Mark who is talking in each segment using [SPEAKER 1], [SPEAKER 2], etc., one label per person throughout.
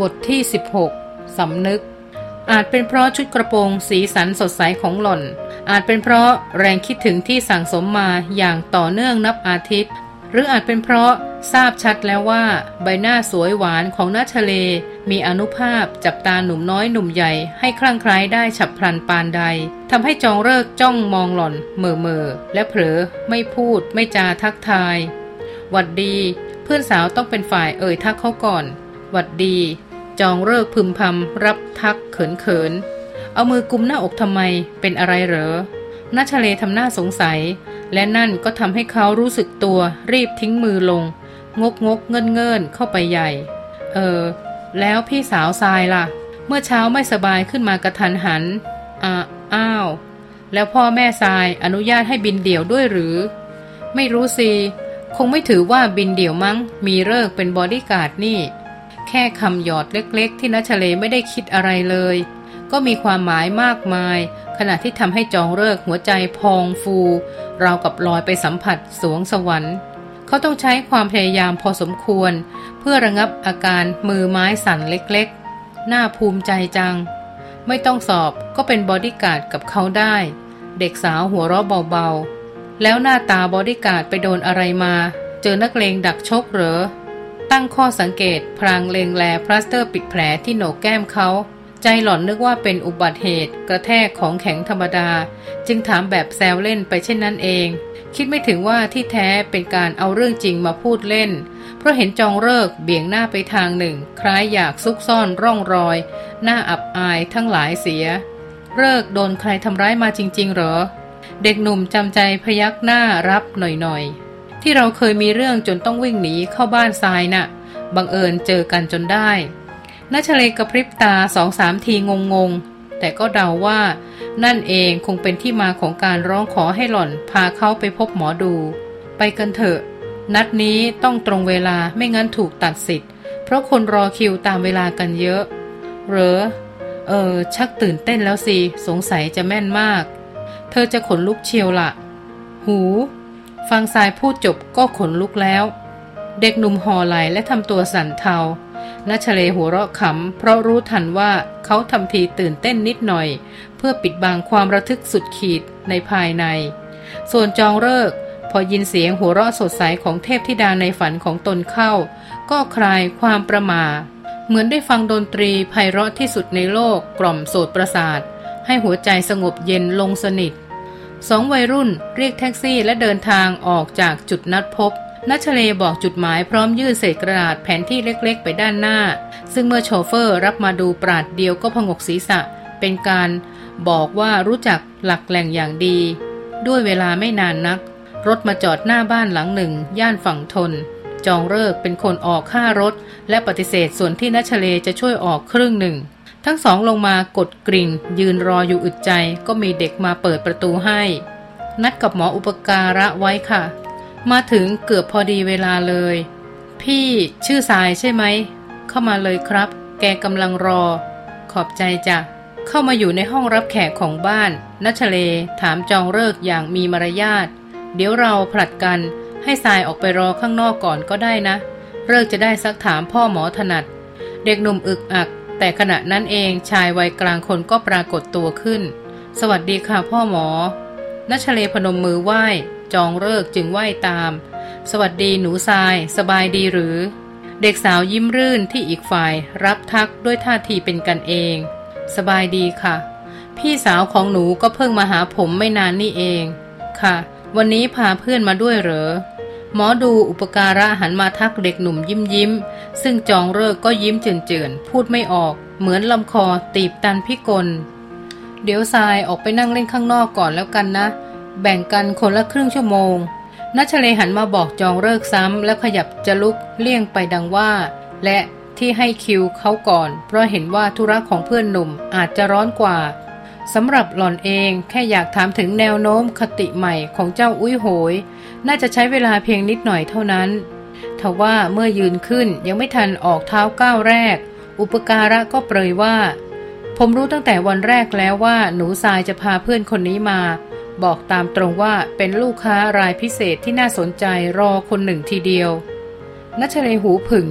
[SPEAKER 1] บทที่ 16 สำนึก อาจเป็นเพราะชุดกระโปรงสีสันสดใสของหล่อน อาจเป็นเพราะแรงคิดถึงที่สั่งสมมาอย่างต่อเนื่องนับอาทิตย์ หรืออาจเป็นเพราะทราบชัดแล้วว่า ใบหน้าสวยหวานของนาทะเล มีอนุภาพจับตาหนุ่มน้อยหนุ่มใหญ่ให้คลั่งไคล้ได้ฉับพลันปานใดทำให้จองเลิกจ้องมองหล่อนเมื่อเมื่อและเผลอไม่พูดไม่จาทักทายหวัดดี เพื่อนสาวต้องเป็นฝ่ายเอ่ยทักเขาก่อน หวัดดี จองเลิกพึมพำรับทักเขินเขิน เอามือกุมหน้าอกทำไมเป็นอะไรเหรอนาชเลทำหน้าสงสัย และนั่นก็ทำให้เขารู้สึกตัวรีบทิ้งมือลง งกงกเงินเงินเข้าไปใหญ่ เออ แล้วพี่สาวทรายล่ะ เมื่อเช้าไม่สบายขึ้นมากระทันหันอ่าอ้าว แล้วพ่อแม่ทรายอนุญาตให้บินเดี่ยวด้วยหรือ ไม่รู้สิ คงไม่ถือว่าบินเดี่ยวมั้ง มีฤกษ์เป็นบอดี้การ์ดนี่ แค่คำหยอดเล็กๆ ที่ณชเลไม่ได้คิดอะไรเลย ก็มีความหมายมากมาย ขณะที่ทำให้จองฤกษ์หัวใจพองฟูราวกับลอยไปสัมผัสสรวงสวรรค์เขาต้องใช้ความพยายามพอสมควร เพื่อระงับอาการมือไม้สั่นเล็กๆ น่าภูมิใจจัง ไม่ต้องสอบก็เป็นบอดี้การ์ดกับเขาได้ เด็กสาวหัวเราะเบาๆ แล้วหน้าตาบอดี้การ์ดไปโดนอะไรมา เจอนักเลงดักชกเหรอ ตั้งข้อสังเกตพลางเล็งแลพลาสเตอร์ปิดแผลที่โหนกแก้มเขา ใจหล่อนนึกว่าเป็นอุบัติเหตุ กระแทกของแข็งธรรมดา จึงถามแบบแซวเล่นไปเช่นนั้นเอง คิดไม่ถึงว่าที่แท้เป็นการเอาเรื่องจริงมาพูดเล่น เพราะเห็นจองฤกษ์เบี่ยงหน้าไปทางหนึ่ง คล้ายอยากซุกซ่อนร่องรอย หน้าอับอายทั้งหลายเสียเลิกโดนใครทำร้ายมาจริง ๆ เหรอ เด็กหนุ่มจำใจพยักหน้ารับหน่อย ๆ ที่เราเคยมีเรื่องจนต้องวิ่งหนีเข้าบ้านทรายนะ่ะ บังเอิญเจอกันจนได้นัชเลกระพริบตาสองสามทีงงงแต่ก็เดาว่า นั่นเองคงเป็นที่มาของการร้องขอให้หล่อนพาเขาไปพบหมอดู ไปกันเถอะ นัดนี้ต้องตรงเวลาไม่งั้นถูกตัดสิทธิ์ เพราะคนรอคิวตามเวลากันเยอะ เหรอ เออ ชักตื่นเต้นแล้วสิ สงสัยจะแม่นมาก เธอจะขนลุกเชียวละ่ะหู ฟังสายพูดจบก็ขนลุกแล้ว เด็กหนุ่มห่อไหลและทำตัวสั่นเทานัชเลหัวเราะขำ เพราะรู้ทันว่าเขาทำทีตื่นเต้นนิดหน่อย เพื่อปิดบังความระทึกสุดขีดในภายใน ส่วนจองเลิก พอยินเสียงหัวเราะสดใสของเทพธิดาในฝันของตนเข้า ก็คลายความประมา เหมือนได้ฟังดนตรีไพเราะที่สุดในโลกกล่อมโสดประสาท ให้หัวใจสงบเย็นลงสนิท สองวัยรุ่นเรียกแท็กซี่และเดินทางออกจากจุดนัดพบนัชเลบอกจุดหมายพร้อมยื่นเศษกระดาษแผนที่เล็กๆ ไปด้านหน้า ซึ่งเมื่อโชเฟอร์รับมาดูปราดเดียวก็พงกศีรษะ เป็นการบอกว่ารู้จักหลักแหล่งอย่างดี ด้วยเวลาไม่นานนัก รถมาจอดหน้าบ้านหลังหนึ่ง ย่านฝั่งทน จองเลิกเป็นคนออกค่ารถ และปฏิเสธส่วนที่นัชเลจะช่วยออกครึ่งหนึ่ง ทั้งสองลงมากดกริ่ง ยืนรออยู่อึดใจ ก็มีเด็กมาเปิดประตูให้ นัดกับหมออุปการะไว้ค่ะ มาถึงเกือบพอดีเวลาเลย พี่ชื่อสายใช่ไหม เข้ามาเลยครับ แกกำลังรอ ขอบใจจ้ะ เข้ามาอยู่ในห้องรับแขกของบ้านนัชเล ถามจองเลิกอย่างมีมารยาท เดี๋ยวเราผลัดกัน ให้สายออกไปรอข้างนอกก่อนก็ได้นะ เลิกจะได้ซักถามพ่อหมอถนัด เด็กหนุ่มอึกอัก แต่ขณะนั้นเองชายวัยกลางคนก็ปรากฏตัวขึ้น สวัสดีค่ะพ่อหมอนัชเลพนมมือไหว้ จองเลิกจึงไหว้ตาม สวัสดีหนูทราย สบายดีหรือ เด็กสาวยิ้มรื่นที่อีกฝ่ายรับทักด้วยท่าทีเป็นกันเอง สบายดีค่ะ พี่สาวของหนูก็เพิ่งมาหาผมไม่นานนี่เอง ค่ะ วันนี้พาเพื่อนมาด้วยเหรอ หมอดูอุปการะหันมาทักเด็กหนุ่มยิ้มยิ้ม ซึ่งจองเลิกก็ยิ้มเจือนๆ พูดไม่ออก เหมือนลำคอตีบตันพิกล เดี๋ยวทรายออกไปนั่งเล่นข้างนอกก่อนแล้วกันนะ แบ่งกันคนละครึ่งชั่วโมงนัชเลหันมาบอกจองเลิกซ้ำ แล้วขยับจะลุกเลี่ยงไปดังว่า และที่ให้คิวเขาก่อน เพราะเห็นว่าธุระของเพื่อนหนุ่มอาจจะร้อนกว่าสำหรับหล่อนเองแค่อยากถามถึงแนวโน้มคติใหม่ของเจ้าอุ้ยโหย น่าจะใช้เวลาเพียงนิดหน่อยเท่านั้นทว่าเมื่อยืนขึ้นยังไม่ทันออกเท้าก้าวแรก อุปการะก็เปรยว่า ผมรู้ตั้งแต่วันแรกแล้วว่าหนูทรายจะพาเพื่อนคนนี้มา บอกตามตรงว่าเป็นลูกค้ารายพิเศษที่น่าสนใจรอคนหนึ่งทีเดียวนัชเลหูผึ่ง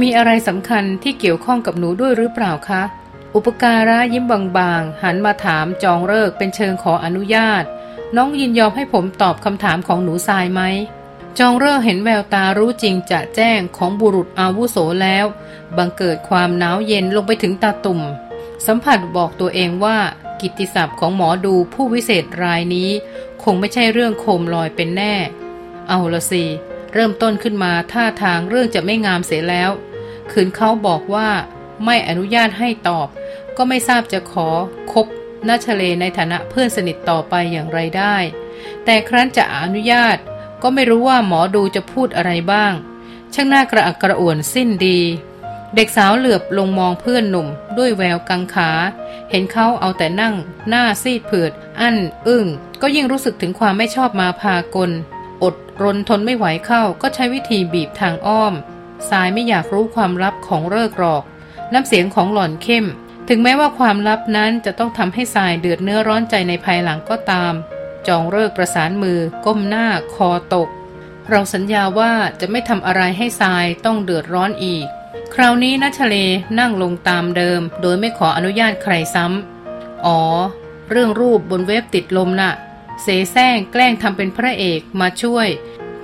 [SPEAKER 1] มีอะไรสำคัญที่เกี่ยวข้องกับหนูด้วยหรือเปล่าคะ อุปการะยิ้มบางๆ หันมาถามจองเลิกเป็นเชิงขออนุญาต น้องยินยอมให้ผมตอบคำถามของหนูทรายไหม จองเลิกเห็นแววตารู้จริงจะแจ้งของบุรุษอาวุโสแล้ว บังเกิดความหนาวเย็นลงไปถึงตาตุ่ม สัมผัสบอกตัวเองว่ากิตติศัพท์ของหมอดูผู้วิเศษรายนี้ คงไม่ใช่เรื่องโคมลอยเป็นแน่ เอาละสิ เริ่มต้นขึ้นมาท่าทางเรื่องจะไม่งามเสียแล้ว คืนเขาบอกว่า ไม่อนุญาตให้ตอบ ก็ไม่ทราบจะขอคบ นัชเลในฐานะเพื่อนสนิทต่อไปอย่างไรได้ แต่ครั้นจะอนุญาตก็ไม่รู้ว่าหมอดูจะพูดอะไรบ้าง ช่างหน่ากระอักกระอ่วนสิ้นดี เด็กสาวเหลือบลงมองเพื่อนหนุ่ม ด้วยแววกังขา เห็นเขาเอาแต่นั่ง หน้าซีดเผือด อั้น อึ้ง ก็ยิ่งรู้สึกถึงความไม่ชอบมาพากล อดรนทนไม่ไหวเข้า ก็ใช้วิธีบีบทางอ้อม สายไม่อยากรู้ความลับของเลิกหรอก น้ำเสียงของหล่อนเข้ม ถึงแม้ว่าความลับนั้นจะต้องทำให้สายเดือดเนื้อร้อนใจในภายหลังก็ตาม จองเลิกประสานมือ ก้มหน้าคอตก เราสัญญาว่าจะไม่ทำอะไรให้ทรายต้องเดือดร้อนอีก คราวนี้นัชเลนั่งลงตามเดิม โดยไม่ขออนุญาตใครซ้ำอ๋อ เรื่องรูปบนเว็บติดลมนะ่ะ เสแสร้งแกล้งทำเป็นพระเอกมาช่วย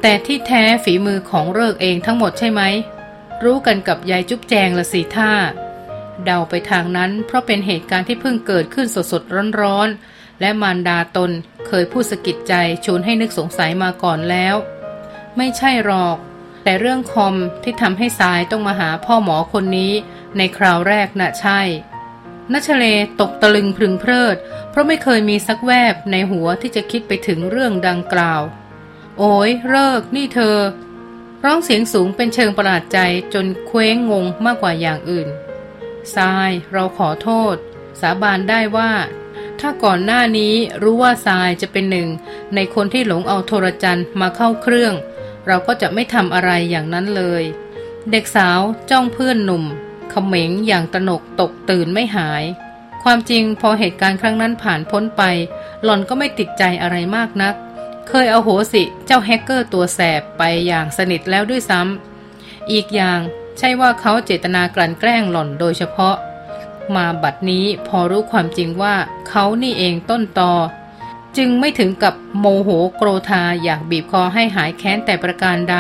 [SPEAKER 1] แต่ที่แท้ฝีมือของเลิกเองทั้งหมดใช่ไหมรู้กันกับยายจุ๊บแจงละสิท่า เดาไปทางนั้นเพราะเป็นเหตุการณ์ที่เพิ่งเกิดขึ้นสดๆร้อนๆ และมารดาตนเคยพูดสะกิดใจชวนให้นึกสงสัยมาก่อนแล้ว ไม่ใช่หรอก แต่เรื่องคอมที่ทำให้สายต้องมาหาพ่อหมอคนนี้ ในคราวแรกน่ะใช่นัชเลตกตะลึงพึงเพลิด เพราะไม่เคยมีสักแวบในหัวที่จะคิดไปถึงเรื่องดังกล่าว โอ้ยเลิกนี่เธอ ร้องเสียงสูงเป็นเชิงประหลาดใจจนเคว้งงงมากกว่าอย่างอื่น ทรายเราขอโทษ สาบานได้ว่า ถ้าก่อนหน้านี้รู้ว่าทรายจะเป็นหนึ่ง ในคนที่หลงเอาโทรจันมาเข้าเครื่อง เราก็จะไม่ทำอะไรอย่างนั้นเลย เด็กสาวจ้องเพื่อนหนุ่มเขมงอย่างตนกตกตื่นไม่หาย ความจริงพอเหตุการณ์ครั้งนั้นผ่านพ้นไป หล่อนก็ไม่ติดใจอะไรมากนัก เคยเอาโหสิเจ้าแฮกเกอร์ตัวแสบไปอย่างสนิทแล้วด้วยซ้ำอีกอย่าง ใช่ว่าเขาเจตนากลั่นแกล้งหล่อนโดยเฉพาะ มาบัดนี้พอรู้ความจริงว่าเขานี่เองต้นตอ จึงไม่ถึงกับโมโหโกรธาอยากบีบคอให้หายแค้นแต่ประการใด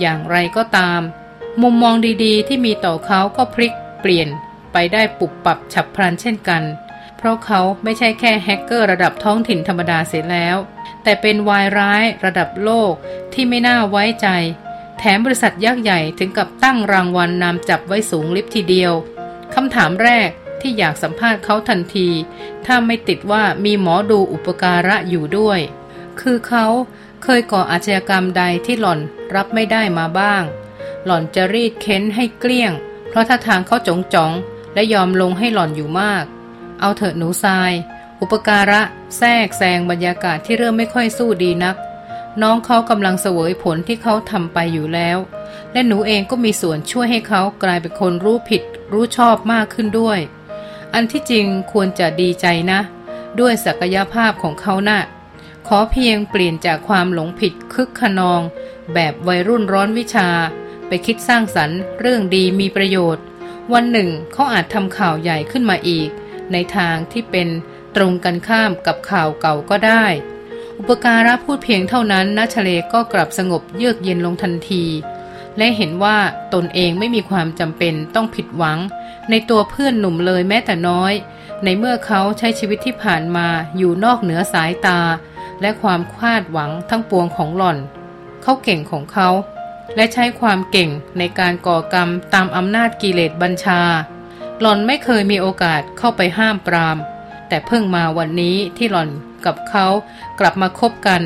[SPEAKER 1] อย่างไรก็ตาม มุมมองดีๆ ที่มีต่อเขาก็พลิกเปลี่ยนไปได้ปุบปับฉับพลันเช่นกัน เพราะเขาไม่ใช่แค่แฮกเกอร์ระดับท้องถิ่นธรรมดาเสียแล้ว แต่เป็นวายร้ายระดับโลกที่ไม่น่าไว้ใจ แถมบริษัทยักษ์ใหญ่ถึงกับตั้งรางวัลนนำจับไว้สูงลิฟทีเดียวคำถามแรกที่อยากสัมภาษณ์เขาทันที ถ้าไม่ติดว่ามีหมอดูอุปการะอยู่ด้วย คือเขาเคยก่ออาชญากรรมใดที่หล่อนรับไม่ได้มาบ้าง หล่อนจะรีดเค้นให้เกลี้ยง เพราะท่าทางเขาจงจองและยอมลงให้หล่อนอยู่มาก เอาเถอะหนูทราย อุปการะแทรกแซงบรรยากาศที่เริ่มไม่ค่อยสู้ดีนัก น้องเขากำลังเสวยผลที่เขาทำไปอยู่แล้ว และหนูเองก็มีส่วนช่วยให้เขากลายเป็นคนรู้ผิด รู้ชอบมากขึ้นด้วย อันที่จริงควรจะดีใจนะ ด้วยศักยภาพของเขานะ่ะขอเพียงเปลี่ยนจากความหลงผิดคึกขนอง แบบวัยรุ่นร้อนวิชา ไปคิดสร้างสรรค์ เรื่องดีมีประโยชน์ วันหนึ่งเขาอาจทำข่าวใหญ่ขึ้นมาอีก ในทางที่เป็นตรงกันข้ามกับข่าวเก่าก็ได้ อุปการะพูดเพียงเท่านั้นนัชเลก็กลับสงบเยือกเย็นลงทันที และเห็นว่าตนเองไม่มีความจำเป็นต้องผิดหวัง ในตัวเพื่อนหนุ่มเลยแม้แต่น้อย ในเมื่อเขาใช้ชีวิตที่ผ่านมาอยู่นอกเหนือสายตา และความคาดหวังทั้งปวงของหล่อน เขาเก่งของเขา และใช้ความเก่งในการก่อกรรมตามอำนาจกิเลสบัญชา หล่อนไม่เคยมีโอกาสเข้าไปห้ามปราม แต่เพิ่งมาวันนี้ที่หล่อน กับเขากลับมาคบกัน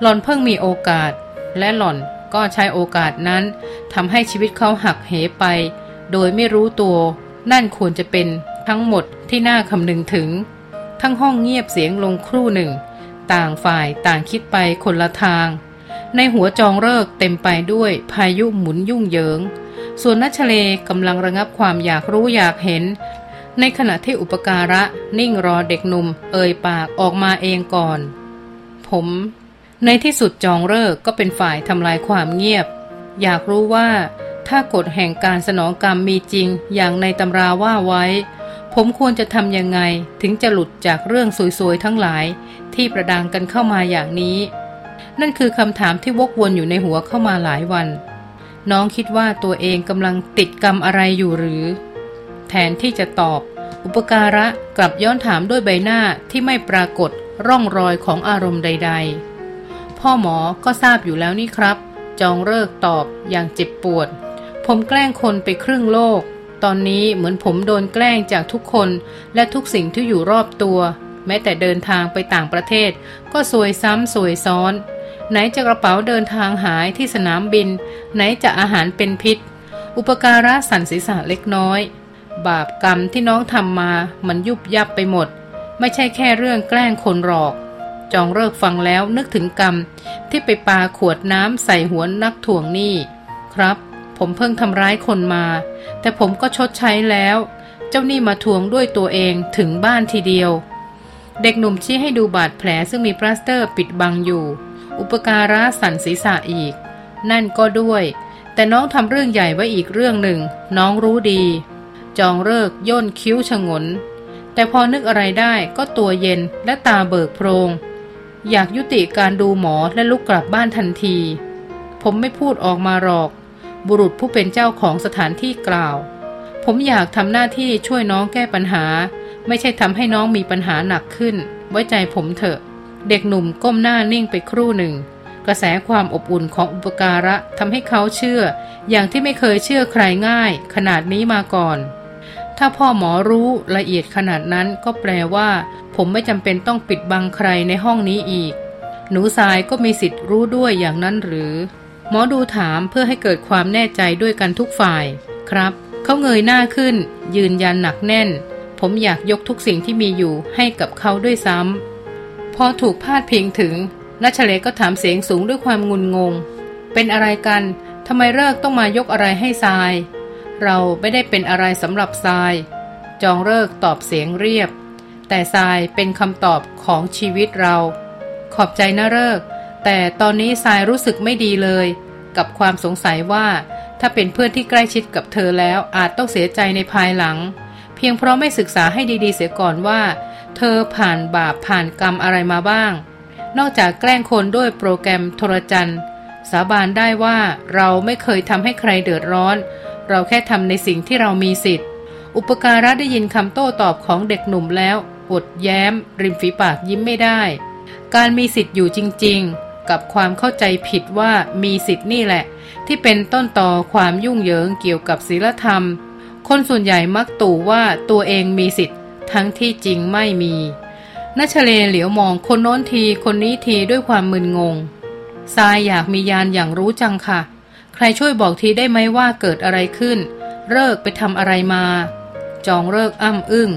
[SPEAKER 1] หล่อนเพิ่งมีโอกาส และหล่อนก็ใช้โอกาสนั้นทำให้ชีวิตเขาหักเหไป โดยไม่รู้ตัว นั่นควรจะเป็นทั้งหมดที่น่าคำนึงถึง ทั้งห้องเงียบเสียงลงครู่หนึ่ง ต่างฝ่ายต่างคิดไปคนละทาง ในหัวจองเลิกเต็มไปด้วยพายุหมุนยุ่งเหยิง ส่วนนัชเลกำลังระงับความอยากรู้อยากเห็น ในขณะที่อุปการะนิ่งรอเด็กหนุ่ม เอ่ยปากออกมาเองก่อน ผม ในที่สุดจองเลิกก็เป็นฝ่ายทำลายความเงียบ อยากรู้ว่า ถ้ากฎแห่งการสนองกรรมมีจริงอย่างในตำราว่าไว้ ผมควรจะทำยังไงถึงจะหลุดจากเรื่องสวยๆทั้งหลาย ที่ประดังกันเข้ามาอย่างนี้ นั่นคือคำถามที่วกวนอยู่ในหัวเข้ามาหลายวัน น้องคิดว่าตัวเองกำลังติดกรรมอะไรอยู่หรือ แทนที่จะตอบ อุปการะกลับย้อนถามด้วยใบหน้าที่ไม่ปรากฏร่องรอยของอารมณ์ใด ๆ พ่อหมอก็ทราบอยู่แล้วนี่ครับ จองเลิกตอบอย่างเจ็บปวด ผมแกล้งคนไปครึ่งโลก ตอนนี้เหมือนผมโดนแกล้งจากทุกคนและทุกสิ่งที่อยู่รอบตัว แม้แต่เดินทางไปต่างประเทศ ก็สวยซ้ำสวยซ้อน ไหนจะกระเป๋าเดินทางหายที่สนามบิน ไหนจะอาหารเป็นพิษ อุปการะสันศีรษะเล็กน้อย บาปกรรมที่น้องทำมามันยุบยับไปหมด ไม่ใช่แค่เรื่องแกล้งคนหรอก จองเลิกฟังแล้วนึกถึงกรรม ที่ไปปาขวดน้ำใส่หัวนักถ่วงหนี้ครับ ผมเพิ่งทำร้ายคนมา แต่ผมก็ชดใช้แล้ว เจ้าหนี้มาทวงด้วยตัวเองถึงบ้านทีเดียว เด็กหนุ่มชี้ให้ดูบาดแผลซึ่งมีปลาสเตอร์ปิดบังอยู่ อุปการะสั่นศีรษะอีก นั่นก็ด้วย แต่น้องทำเรื่องใหญ่ไว้อีกเรื่องหนึ่ง น้องรู้ดี จองเลิกย่นคิ้วชงน แต่พอนึกอะไรได้ก็ตัวเย็นและตาเบิกโพรง อยากยุติการดูหมอและลุกกลับบ้านทันที ผมไม่พูดออกมาหรอก บุรุษผู้เป็นเจ้าของสถานที่กล่าว ผมอยากทำหน้าที่ช่วยน้องแก้ปัญหา ไม่ใช่ทำให้น้องมีปัญหาหนักขึ้น ไว้ใจผมเถอะ เด็กหนุ่มก้มหน้านิ่งไปครู่หนึ่งกระแสความอบอุ่นของอุปการะทำให้เขาเชื่อ อย่างที่ไม่เคยเชื่อใครง่าย ขนาดนี้มาก่อน ถ้าพ่อหมอรู้ละเอียดขนาดนั้นก็แปลว่า ผมไม่จำเป็นต้องปิดบังใครในห้องนี้อีก หนูทรายก็มีสิทธิ์รู้ด้วยอย่างนั้นหรือ หมอดูถามเพื่อให้เกิดความแน่ใจด้วยกันทุกฝ่าย ครับ เขาเงยหน้าขึ้น ยืนยันหนักแน่น ผมอยากยกทุกสิ่งที่มีอยู่ให้กับเขาด้วยซ้ำพอถูกพาดพิงถึงนัชเลก็ถามเสียงสูงด้วยความงุนงง เป็นอะไรกันทำไมเลิกต้องมายกอะไรให้ทราย เราไม่ได้เป็นอะไรสำหรับทราย จองเลิกตอบเสียงเรียบ แต่ทรายเป็นคำตอบของชีวิตเรา ขอบใจนะเลิก แต่ตอนนี้ทรายรู้สึกไม่ดีเลย กับความสงสัยว่า ถ้าเป็นเพื่อนที่ใกล้ชิดกับเธอแล้วอาจต้องเสียใจในภายหลัง เพียงเพราะไม่ศึกษาให้ดีๆ เสียก่อนว่า เธอผ่านบาปผ่านกรรมอะไรมาบ้าง นอกจากแกล้งคนด้วยโปรแกรมโทรจันทร์สาบานได้ว่าเราไม่เคยทำให้ใครเดือดร้อน เราแค่ทำในสิ่งที่เรามีสิทธิ์ อุปการะได้ยินคำโต้ตอบของเด็กหนุ่มแล้วอดแย้ม ริมฝีปากยิ้มไม่ได้ การมีสิทธิ์อยู่จริง ๆ กับความเข้าใจผิดว่ามีสิทธิ์นี่แหละ ที่เป็นต้นต่อความยุ่งเหยิงเกี่ยวกับศีลธรรม คนส่วนใหญ่มักตู่ว่าตัวเองมีสิทธิ์ ทั้งที่จริงไม่มีนัชเลเหลียวมองคนโน้นทีคนนี้ทีด้วยความมึนงงทรายอยากมียานอย่างรู้จังค่ะ ใครช่วยบอกทีได้ไหมว่าเกิดอะไรขึ้น เลิกไปทำอะไรมา จองเลิกอ้ำอึ้ง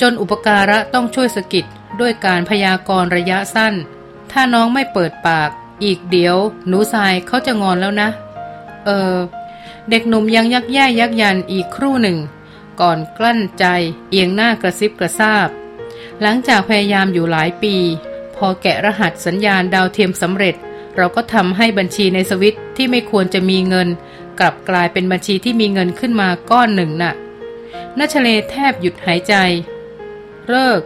[SPEAKER 1] จนอุปการะต้องช่วยสกิดด้วยการพยากรระยะสั้น ถ้าน้องไม่เปิดปาก อีกเดี๋ยว หนูทรายเขาจะงอนแล้วนะ เออ เด็กหนุ่มยังยักแย่ยักยันอีกครู่หนึ่ง ก่อนกลั้นใจ เอียงหน้ากระซิบกระซาบ หลังจากพยายามอยู่หลายปี พอแกะรหัสสัญญาณดาวเทียมสำเร็จ เราก็ทำให้บัญชีในสวิตที่ไม่ควรจะมีเงิน กลับกลายเป็นบัญชีที่มีเงินขึ้นมาก้อนหนึ่งนะ่ะนัชเลแทบหยุดหายใจ เลิก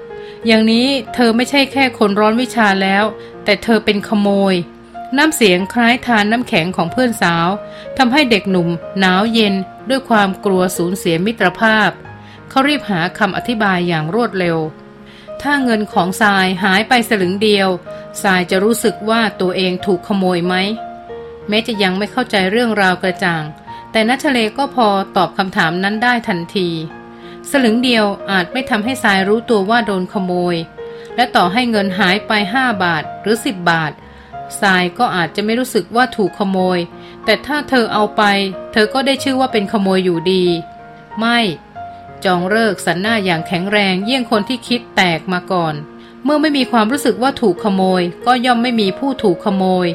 [SPEAKER 1] อย่างนี้เธอไม่ใช่แค่คนร้อนวิชาแล้ว แต่เธอเป็นขโมย น้ำเสียงคล้ายทานน้ำแข็งของเพื่อนสาวทำให้เด็กหนุ่ม หนาวเย็นด้วยความกลัวสูญเสียมิตรภาพ เขารีบหาคำอธิบายอย่างรวดเร็ว ถ้าเงินของทรายหายไปสลึงเดียวสายจะรู้สึกว่าตัวเองถูกขโมยไหมแม้จะยังไม่เข้าใจเรื่องราวกระจ่าง แต่นัชเลก็พอตอบคำถามนั้นได้ทันที สลึงเดียวอาจไม่ทำให้สายรู้ตัวว่าโดนขโมย และต่อให้เงินหายไปห้าบาทหรือสิบบาททรายก็อาจจะไม่รู้สึกว่าถูกขโมย แต่ถ้าเธอเอาไป เธอก็ได้ชื่อว่าเป็นขโมยอยู่ดี ไม่ จองเลิกสันหน้าอย่างแข็งแรงเยี่ยงคนที่คิดแตกมาก่อน เมื่อไม่มีความรู้สึกว่าถูกขโมย ก็ย่อมไม่มีผู้ถูกขโมย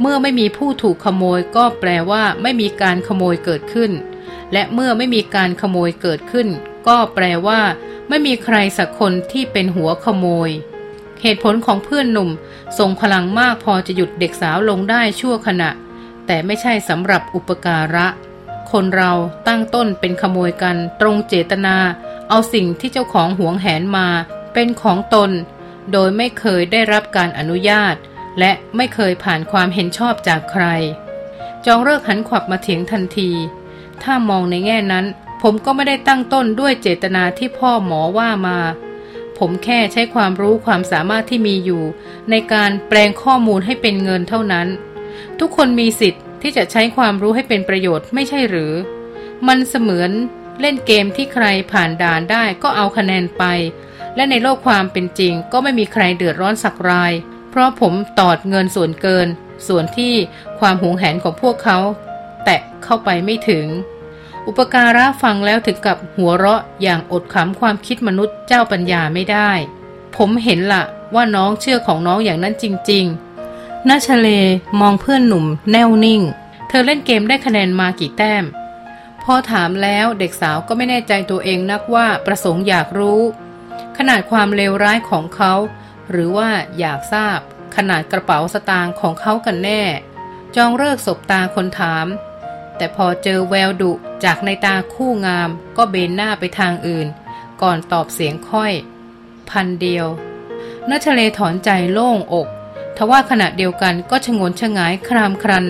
[SPEAKER 1] เมื่อไม่มีผู้ถูกขโมย ก็แปลว่าไม่มีการขโมยเกิดขึ้น และเมื่อไม่มีการขโมยเกิดขึ้น ก็แปลว่า ไม่มีใครสักคนที่เป็นหัวขโมย เหตุผลของเพื่อนหนุ่มทรงพลังมากพอจะหยุดเด็กสาวลงได้ชั่วขณะ แต่ไม่ใช่สำหรับอุปการะ คนเราตั้งต้นเป็นขโมยกันตรงเจตนา เอาสิ่งที่เจ้าของหวงแหนมาเป็นของตน โดยไม่เคยได้รับการอนุญาต และไม่เคยผ่านความเห็นชอบจากใคร จองเลิกหันขวับมาเถียงทันที ถ้ามองในแง่นั้น ผมก็ไม่ได้ตั้งต้นด้วยเจตนาที่พ่อหมอว่ามา ผมแค่ใช้ความรู้ความสามารถที่มีอยู่ ในการแปลงข้อมูลให้เป็นเงินเท่านั้น ทุกคนมีสิทธิ์ ที่จะใช้ความรู้ให้เป็นประโยชน์ไม่ใช่หรือ มันเสมือนเล่นเกมที่ใครผ่านด่านได้ก็เอาคะแนนไป และในโลกความเป็นจริง ก็ไม่มีใครเดือดร้อนสักราย เพราะผมตอดเงินส่วนเกิน ส่วนที่ความหวงแหนของพวกเขา แตะเข้าไปไม่ถึง อุปการะฟังแล้วถึงกับหัวเราะอย่างอดขำความคิดมนุษย์เจ้าปัญญาไม่ได้ ผมเห็นละว่าน้องเชื่อของน้องอย่างนั้นจริง ๆ นาชเลมองเพื่อนหนุ่มแน่วนิ่ง เธอเล่นเกมได้คะแนนมากี่แต้ม พอถามแล้วเด็กสาวก็ไม่แน่ใจตัวเองนักว่าประสงค์อยากรู้ ขนาดความเลวร้ายของเขา หรือว่าอยากทราบ ขนาดกระเป๋าสตางค์ของเขากันแน่ จองเลิกศบตาคนถาม แต่พอเจอแววดุจากในตาคู่งาม ก็เบนหน้าไปทางอื่น ก่อนตอบเสียงค่อย พันเดียวนัชเลถอนใจโล่งอก ทว่าขณะเดียวกันก็ชงนชงายครามครัน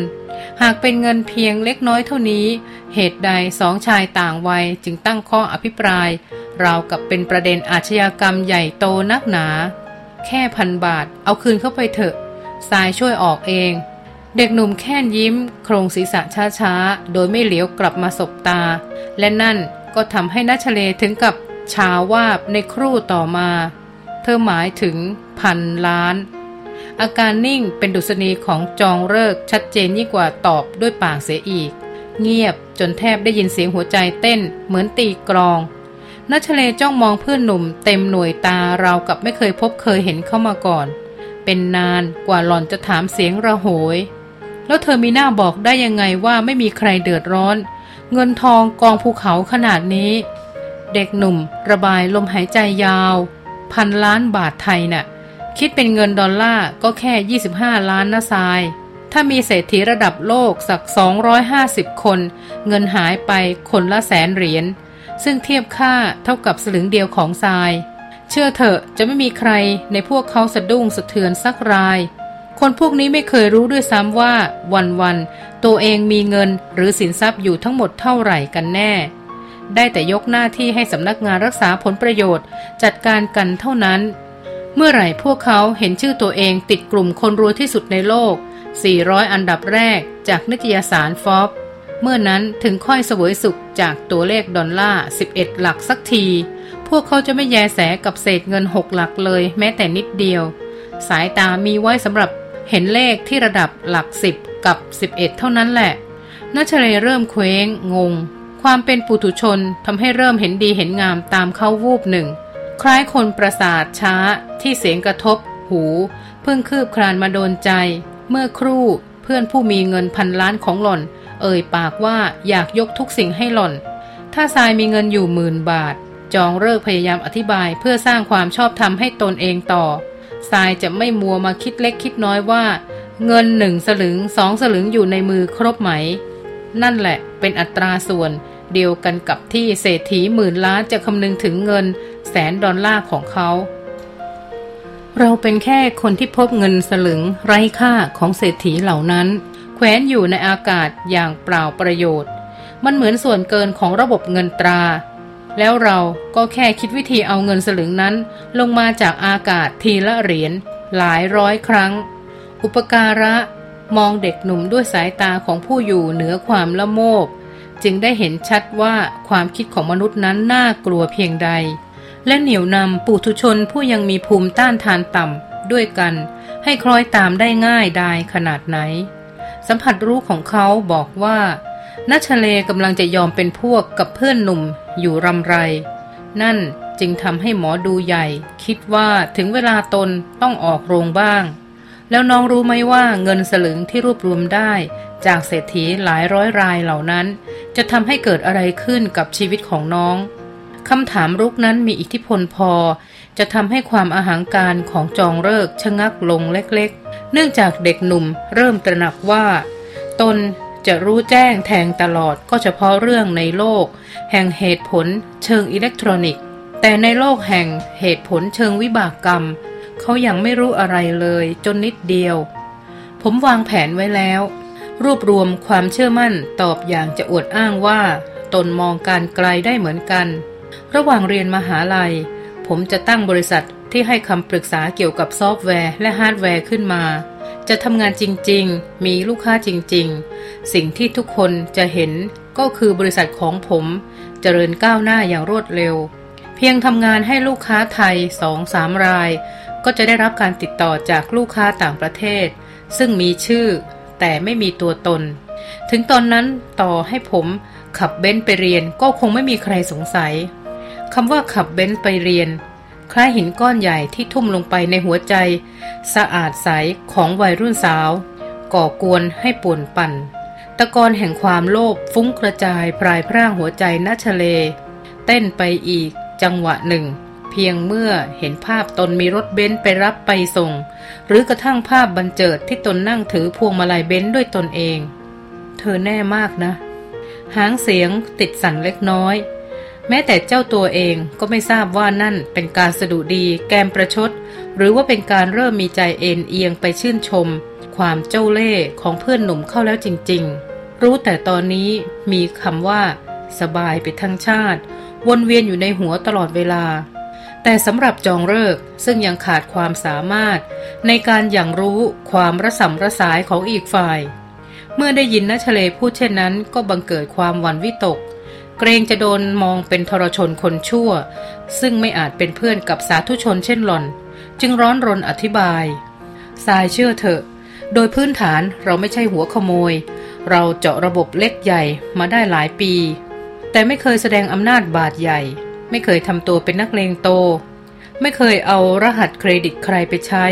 [SPEAKER 1] หากเป็นเงินเพียงเล็กน้อยเท่านี้ เหตุใดสองชายต่างวัยจึงตั้งข้ออภิปราย ราวกับเป็นประเด็นอาชญากรรมใหญ่โตนักหนา แค่พันบาท เอาคืนเข้าไปเถอะทรายช่วยออกเอง เด็กหนุ่มแค่นยิ้ม โครงศีรษะช้าๆ โดยไม่เหลียวกลับมาสบตา และนั่นก็ทำให้นัชเลถึงกับชาวาบในครู่ต่อมา เธอหมายถึงพันล้าน อาการนิ่งเป็นดุษณีของจองเลิกชัดเจนยิ่งกว่าตอบด้วยปากเสียอีก เงียบจนแทบได้ยินเสียงหัวใจเต้นเหมือนตีกรองนัชเลจ้องมองเพื่อนหนุ่มเต็มหน่วยตาราวกับไม่เคยพบเคยเห็นเข้ามาก่อน เป็นนานกว่าหล่อนจะถามเสียงระโหย แล้วเธอมีหน้าบอกได้ยังไงว่าไม่มีใครเดือดร้อน เงินทองกองภูเขาขนาดนี้ เด็กหนุ่มระบายลมหายใจยาว พันล้านบาทไทยน่ะ คิดเป็นเงินดอลลาร์ก็แค่ 25 ล้านนะทราย ถ้ามีเศรษฐีระดับโลกสัก 250 คน เงินหายไปคนละแสนเหรียญ ซึ่งเทียบค่าเท่ากับสลึงเดียวของทราย เชื่อเถอะจะไม่มีใครในพวกเขาสะดุ้งสะเทือนสักราย คนพวกนี้ไม่เคยรู้ด้วยซ้ำว่า วันๆ ตัวเองมีเงินหรือสินทรัพย์อยู่ทั้งหมดเท่าไหร่กันแน่ ได้แต่ยกหน้าที่ให้สำนักงานรักษาผลประโยชน์ จัดการกันเท่านั้น เมื่อไหร่พวกเขาเห็นชื่อตัวเองติดกลุ่มคนรวยที่สุดในโลก 400 อันดับแรกจากนิตยสารฟอบเมื่อนั้นถึงค่อยเสวยสุขจากตัวเลขดอลลาร์ 11 หลักสักที พวกเขาจะไม่แยแสกับเศษเงิน 6 หลักเลยแม้แต่นิดเดียว สายตามีไว้สำหรับเห็นเลขที่ระดับหลัก 10 กับ 11 เท่านั้นแหละนัชเรเริ่มเคว้งงง ความเป็นปุถุชนทำให้เริ่มเห็นดีเห็นงามตามเข้าวูบหนึ่ง คล้ายคนประสาทช้าที่เสียงกระทบ หู เพิ่งคืบคลานมาโดนใจ เมื่อครู่เพื่อนผู้มีเงินพันล้านของหล่อน เอ่ยปากว่าอยากยกทุกสิ่งให้หล่อน ถ้าทรายมีเงินอยู่หมื่นบาท จองเลิกพยายามอธิบายเพื่อสร้างความชอบธรรมให้ตนเองต่อทรายจะไม่มัวมาคิดเล็กคิดน้อยว่า เงินหนึ่งสลึงสองสลึงอยู่ในมือครบไหม นั่นแหละเป็นอัตราส่วน เดียวกันกับที่เศรษฐีหมื่นล้านจะคำนึงถึงเงินแสนดอลลาร์ของเขา เราเป็นแค่คนที่พบเงินสลึงไร้ค่าของเศรษฐีเหล่านั้น แขวนอยู่ในอากาศอย่างเปล่าประโยชน์ มันเหมือนส่วนเกินของระบบเงินตรา แล้วเราก็แค่คิดวิธีเอาเงินสลึงนั้น ลงมาจากอากาศทีละเหรียญหลายร้อยครั้ง อุปการะมองเด็กหนุ่มด้วยสายตาของผู้อยู่เหนือความละโมบ จึงได้เห็นชัดว่าความคิดของมนุษย์นั้นน่ากลัวเพียงใด และเหนี่ยวนำปุถุชนผู้ยังมีภูมิต้านทานต่ำด้วยกัน ให้คล้อยตามได้ง่ายดายขนาดไหน สัมผัสรู้ของเขาบอกว่านัชเลกำลังจะยอมเป็นพวกกับเพื่อนหนุ่มอยู่รำไร นั่นจึงทำให้หมอดูใหญ่ คิดว่าถึงเวลาตนต้องออกโรงบ้าง แล้วน้องรู้ไหมว่าเงินสลึงที่รวบรวมได้ จากเศรษฐีหลายร้อยรายเหล่านั้น จะทำให้เกิดอะไรขึ้นกับชีวิตของน้องคำถามรุกนั้นมีอิทธิพลพอ จะทำให้ความอาหางการของจองเลิกชะงักลงเล็กๆ เนื่องจากเด็กหนุ่มเริ่มตระหนักว่า ตนจะรู้แจ้งแทงตลอดก็เฉพาะเรื่องในโลก แห่งเหตุผลเชิงอิเล็กทรอนิกส์ แต่ในโลกแห่งเหตุผลเชิงวิบากกรรม เขายังไม่รู้อะไรเลยจนนิดเดียว ผมวางแผนไว้แล้ว รวบรวมความเชื่อมั่นตอบอย่างจะอวดอ้างว่า ตนมองการไกลได้เหมือนกัน ระหว่างเรียนมหาลัย ผมจะตั้งบริษัทที่ให้คำปรึกษาเกี่ยวกับซอฟต์แวร์และฮาร์ดแวร์ขึ้นมา จะทำงานจริงๆ มีลูกค้าจริงๆ สิ่งที่ทุกคนจะเห็นก็คือบริษัทของผมเจริญก้าวหน้าอย่างรวดเร็ว เพียงทำงานให้ลูกค้าไทยสองสามราย ก็จะได้รับการติดต่อจากลูกค้าต่างประเทศ ซึ่งมีชื่อ แต่ไม่มีตัวตน ถึงตอนนั้นต่อให้ผมขับเบนซ์ไปเรียนก็คงไม่มีใครสงสัยคำว่าขับเบนซ์ไปเรียน คล้ายหินก้อนใหญ่ที่ทุ่มลงไปในหัวใจ สะอาดใสของวัยรุ่นสาว ก่อกวนให้ป่วนปั่น ตะกอนแห่งความโลภฟุ้งกระจายพรายพร่างหัวใจณชเล เต้นไปอีกจังหวะหนึ่ง เพียงเมื่อเห็นภาพตนมีรถเบนซ์ไปรับไปส่ง หรือกระทั่งภาพบันเจิดที่ตนนั่งถือพวงมาลัยเบนซ์ด้วยตนเอง เธอแน่มากนะ หางเสียงติดสั่นเล็กน้อย แม้แต่เจ้าตัวเองก็ไม่ทราบว่านั่นเป็นการสะดุดีแกมประชด หรือว่าเป็นการเริ่มมีใจเอ็นเอียงไปชื่นชม ความเจ้าเล่ห์ของเพื่อนหนุ่มเข้าแล้วจริง ๆ รู้แต่ตอนนี้มีคำว่า สบายไปทั้งชาติ วนเวียนอยู่ในหัวตลอดเวลา แต่สำหรับจองเลิกซึ่งยังขาดความสามารถ ในการอย่างรู้ความระสำระสายของอีกฝ่าย เมื่อได้ยินนัชเลพูดเช่นนั้น ก็บังเกิดความหวั่นวิตก เกรงจะโดนมองเป็นทรชนคนชั่ว ซึ่งไม่อาจเป็นเพื่อนกับสาธุชนเช่นหล่อน จึงร้อนรนอธิบายทรายเชื่อเถอะ โดยพื้นฐานเราไม่ใช่หัวขโมย เราเจาะระบบเล็กใหญ่มาได้หลายปี แต่ไม่เคยแสดงอำนาจบาดใหญ่ ไม่เคยทำตัวเป็นนักเลงโต ไม่เคยเอารหัสเครดิตใครไปใช้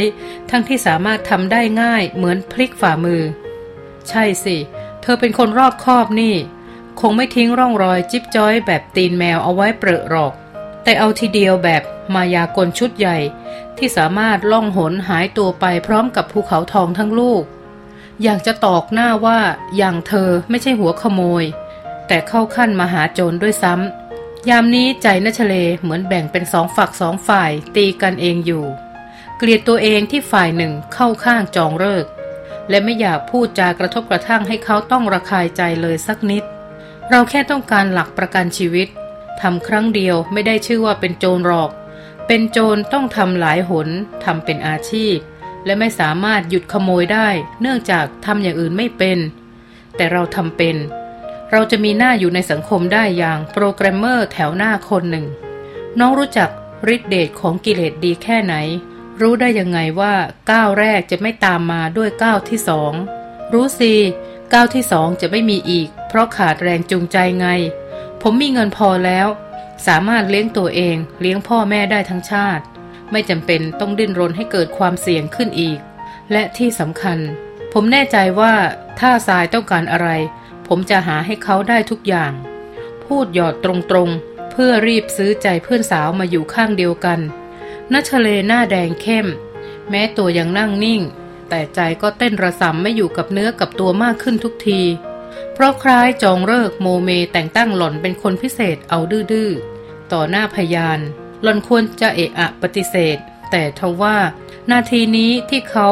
[SPEAKER 1] ทั้งที่สามารถทำได้ง่ายเหมือนพลิกฝ่ามือ ใช่สิ เธอเป็นคนรอบคอบนี่ คงไม่ทิ้งร่องรอยจิ๊บจ้อยแบบตีนแมวเอาไว้เปรอะหรอก แต่เอาทีเดียวแบบมายากลชุดใหญ่ ที่สามารถล่องหนหายตัวไปพร้อมกับภูเขาทองทั้งลูก อยากจะตอกหน้าว่าอย่างเธอไม่ใช่หัวขโมย แต่เข้าขั้นมาหาโจรด้วยซ้ำ ยามนี้ใจนชเลเหมือนแบ่งเป็นสองฝักสองฝ่ายตีกันเองอยู่ เกลียดตัวเองที่ฝ่ายหนึ่งเข้าข้างจองเลิก และไม่อยากพูดจากระทบกระทั่งให้เขาต้องระคายใจเลยสักนิด เราแค่ต้องการหลักประกันชีวิตทำครั้งเดียวไม่ได้ชื่อว่าเป็นโจรหรอก เป็นโจรต้องทำหลายหนทำเป็นอาชีพ และไม่สามารถหยุดขโมยได้ เนื่องจากทำอย่างอื่นไม่เป็น แต่เราทำเป็น เราจะมีหน้าอยู่ในสังคมได้อย่างโปรแกรมเมอร์แถวหน้าคนหนึ่ง น้องรู้จักฤทธิเดชของกิเลสดีแค่ไหน รู้ได้ยังไงว่าก้าวแรกจะไม่ตามมาด้วยก้าวที่สองรู้สิก้าวที่สองจะไม่มีอีก เพราะขาดแรงจูงใจไง ผมมีเงินพอแล้ว สามารถเลี้ยงตัวเอง เลี้ยงพ่อแม่ได้ทั้งชาติ ไม่จำเป็นต้องดิ้นรนให้เกิดความเสี่ยงขึ้นอีก และที่สำคัญ ผมแน่ใจว่าถ้าทรายต้องการอะไร ผมจะหาให้เขาได้ทุกอย่าง พูดหยอดตรงๆ เพื่อรีบซื้อใจเพื่อนสาวมาอยู่ข้างเดียวกันนัชเลหน้าแดงเข้ม แม้ตัวยังนั่งนิ่ง แต่ใจก็เต้นระสำไม่อยู่กับเนื้อกับตัวมากขึ้นทุกที เพราะคล้ายจองเลิกโมเมแต่งตั้งหล่อนเป็นคนพิเศษเอาดื้อๆ ต่อหน้าพยาน หล่อนควรจะเอะอะปฏิเสธ แต่ทว่า นาทีนี้ที่เขา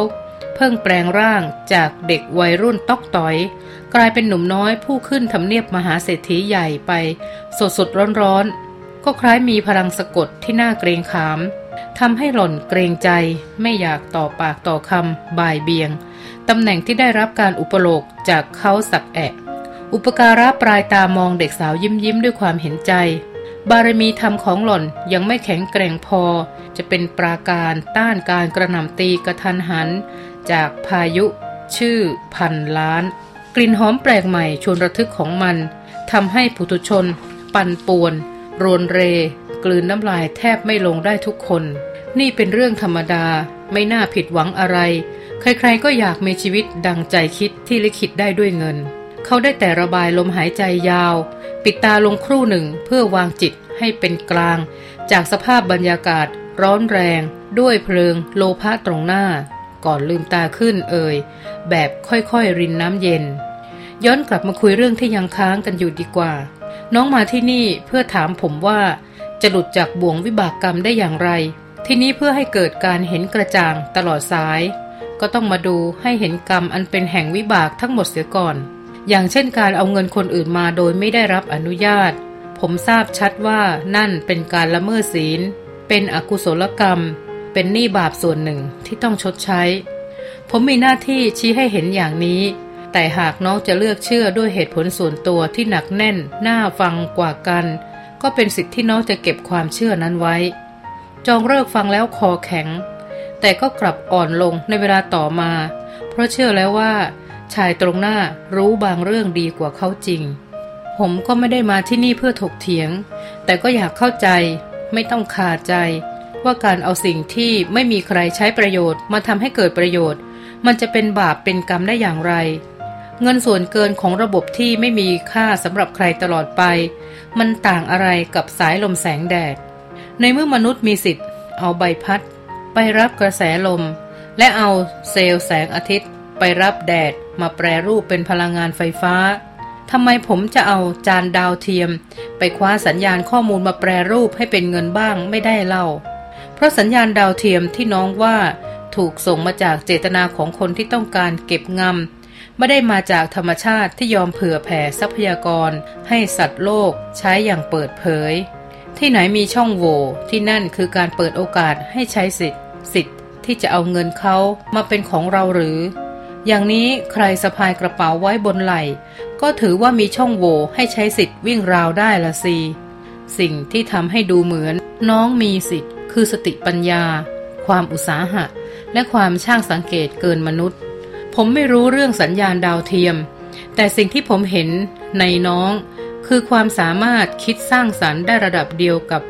[SPEAKER 1] เพิ่งแปลงร่างจากเด็กวัยรุ่นตอกต่อย กลายเป็นหนุ่มน้อยผู้ขึ้นทำเนียบมหาเศรษฐีใหญ่ไป สดสดร้อนๆ ก็คล้ายมีพลังสะกดที่น่าเกรงขามทำให้หล่อนเกรงใจไม่อยากต่อปากต่อคำบ่ายเบียงตำแหน่งที่ได้รับการอุปโลกจากเขาสักแอะอุปการะปลายตามองเด็กสาวยิ้มยิ้มด้วยความเห็นใจ บารมีธรรมของหล่อนยังไม่แข็งแกร่งพอ จะเป็นปราการต้านการกระหน่ำตีกระทันหัน จากพายุ ชื่อ พันล้าน กลิ่นหอมแปลกใหม่ชวนระทึกของมันทำให้ผู้ทุชน ปั่นป่วนรวนเร กลืนน้ำลายแทบไม่ลงได้ทุกคน นี่เป็นเรื่องธรรมดาไม่น่าผิดหวังอะไร ใครๆก็อยากมีชีวิตดังใจคิดที่ลิขิตได้ด้วยเงิน เขาได้แต่ระบายลมหายใจยาว ปิดตาลงครู่หนึ่งเพื่อวางจิตให้เป็นกลาง จากสภาพบรรยากาศร้อนแรง ด้วยเพลิงโลภะตรงหน้า ก่อนลืมตาขึ้นเอ่ย แบบค่อยๆรินน้ำเย็น ย้อนกลับมาคุยเรื่องที่ยังค้างกันอยู่ดีกว่า น้องมาที่นี่เพื่อถามผมว่า จะหลุดจากบ่วงวิบากกรรมได้อย่างไร ที่นี้เพื่อให้เกิดการเห็นกระจ่างตลอดสาย ก็ต้องมาดูให้เห็นกรรมอันเป็นแห่งวิบากทั้งหมดเสียก่อน อย่างเช่นการเอาเงินคนอื่นมาโดยไม่ได้รับอนุญาต ผมทราบชัดว่านั่นเป็นการละเมิดศีล เป็นอกุศลกรรม เป็นหนี้บาปส่วนหนึ่งที่ต้องชดใช้ ผมมีหน้าที่ชี้ให้เห็นอย่างนี้ แต่หากน้องจะเลือกเชื่อด้วยเหตุผลส่วนตัวที่หนักแน่น น่าฟังกว่ากัน ก็เป็นสิทธิ์ที่น้องจะเก็บความเชื่อนั้นไว้ จองเลิกฟังแล้วคอแข็ง แต่ก็กลับอ่อนลงในเวลาต่อมา เพราะเชื่อแล้วว่า ชายตรงหน้ารู้บางเรื่องดีกว่าเขาจริง ผมก็ไม่ได้มาที่นี่เพื่อถกเถียง แต่ก็อยากเข้าใจ ไม่ต้องคาใจ ว่าการเอาสิ่งที่ไม่มีใครใช้ประโยชน์มาทำให้เกิดประโยชน์ มันจะเป็นบาปเป็นกรรมได้อย่างไร เงินส่วนเกินของระบบที่ไม่มีค่าสำหรับใครตลอดไป มันต่างอะไรกับสายลมแสงแดด ในเมื่อมนุษย์มีสิทธิ์ เอาใบพัด ไปรับกระแสลม และเอาเซลล์แสงอาทิตย์ ไปรับแดดมาแปรรูปเป็นพลังงานไฟฟ้าทำไมผมจะเอาจานดาวเทียม ไปคว้าสัญญาณข้อมูลมาแปรรูปให้เป็นเงินบ้างไม่ได้เล่า เพราะสัญญาณดาวเทียมที่น้องว่าถูกส่งมาจากเจตนาของคนที่ต้องการเก็บงำไม่ได้มาจากธรรมชาติที่ยอมเผื่อแผ่ทรัพยากร ให้สัตว์โลกใช้อย่างเปิดเผย ที่ไหนมีช่องโหว่ที่นั่นคือการเปิดโอกาสให้ใช้สิทธิ์สิทธิ์ที่จะเอาเงินเขามาเป็นของเราหรือ อย่างนี้ใครสะพายกระเป๋าไว้บนไหล่ก็ถือว่ามีช่องโหว่ให้ใช้สิทธิ์วิ่งราวได้ละสิสิ่งที่ทำให้ดูเหมือนน้องมีสิทธิ์ คือสติปัญญา ความอุตสาหะ และความช่างสังเกตเกินมนุษย์ ผมไม่รู้เรื่องสัญญาณดาวเทียม แต่สิ่งที่ผมเห็นในน้อง คือความสามารถคิดสร้างสรรค์ได้ระดับเดียวกับ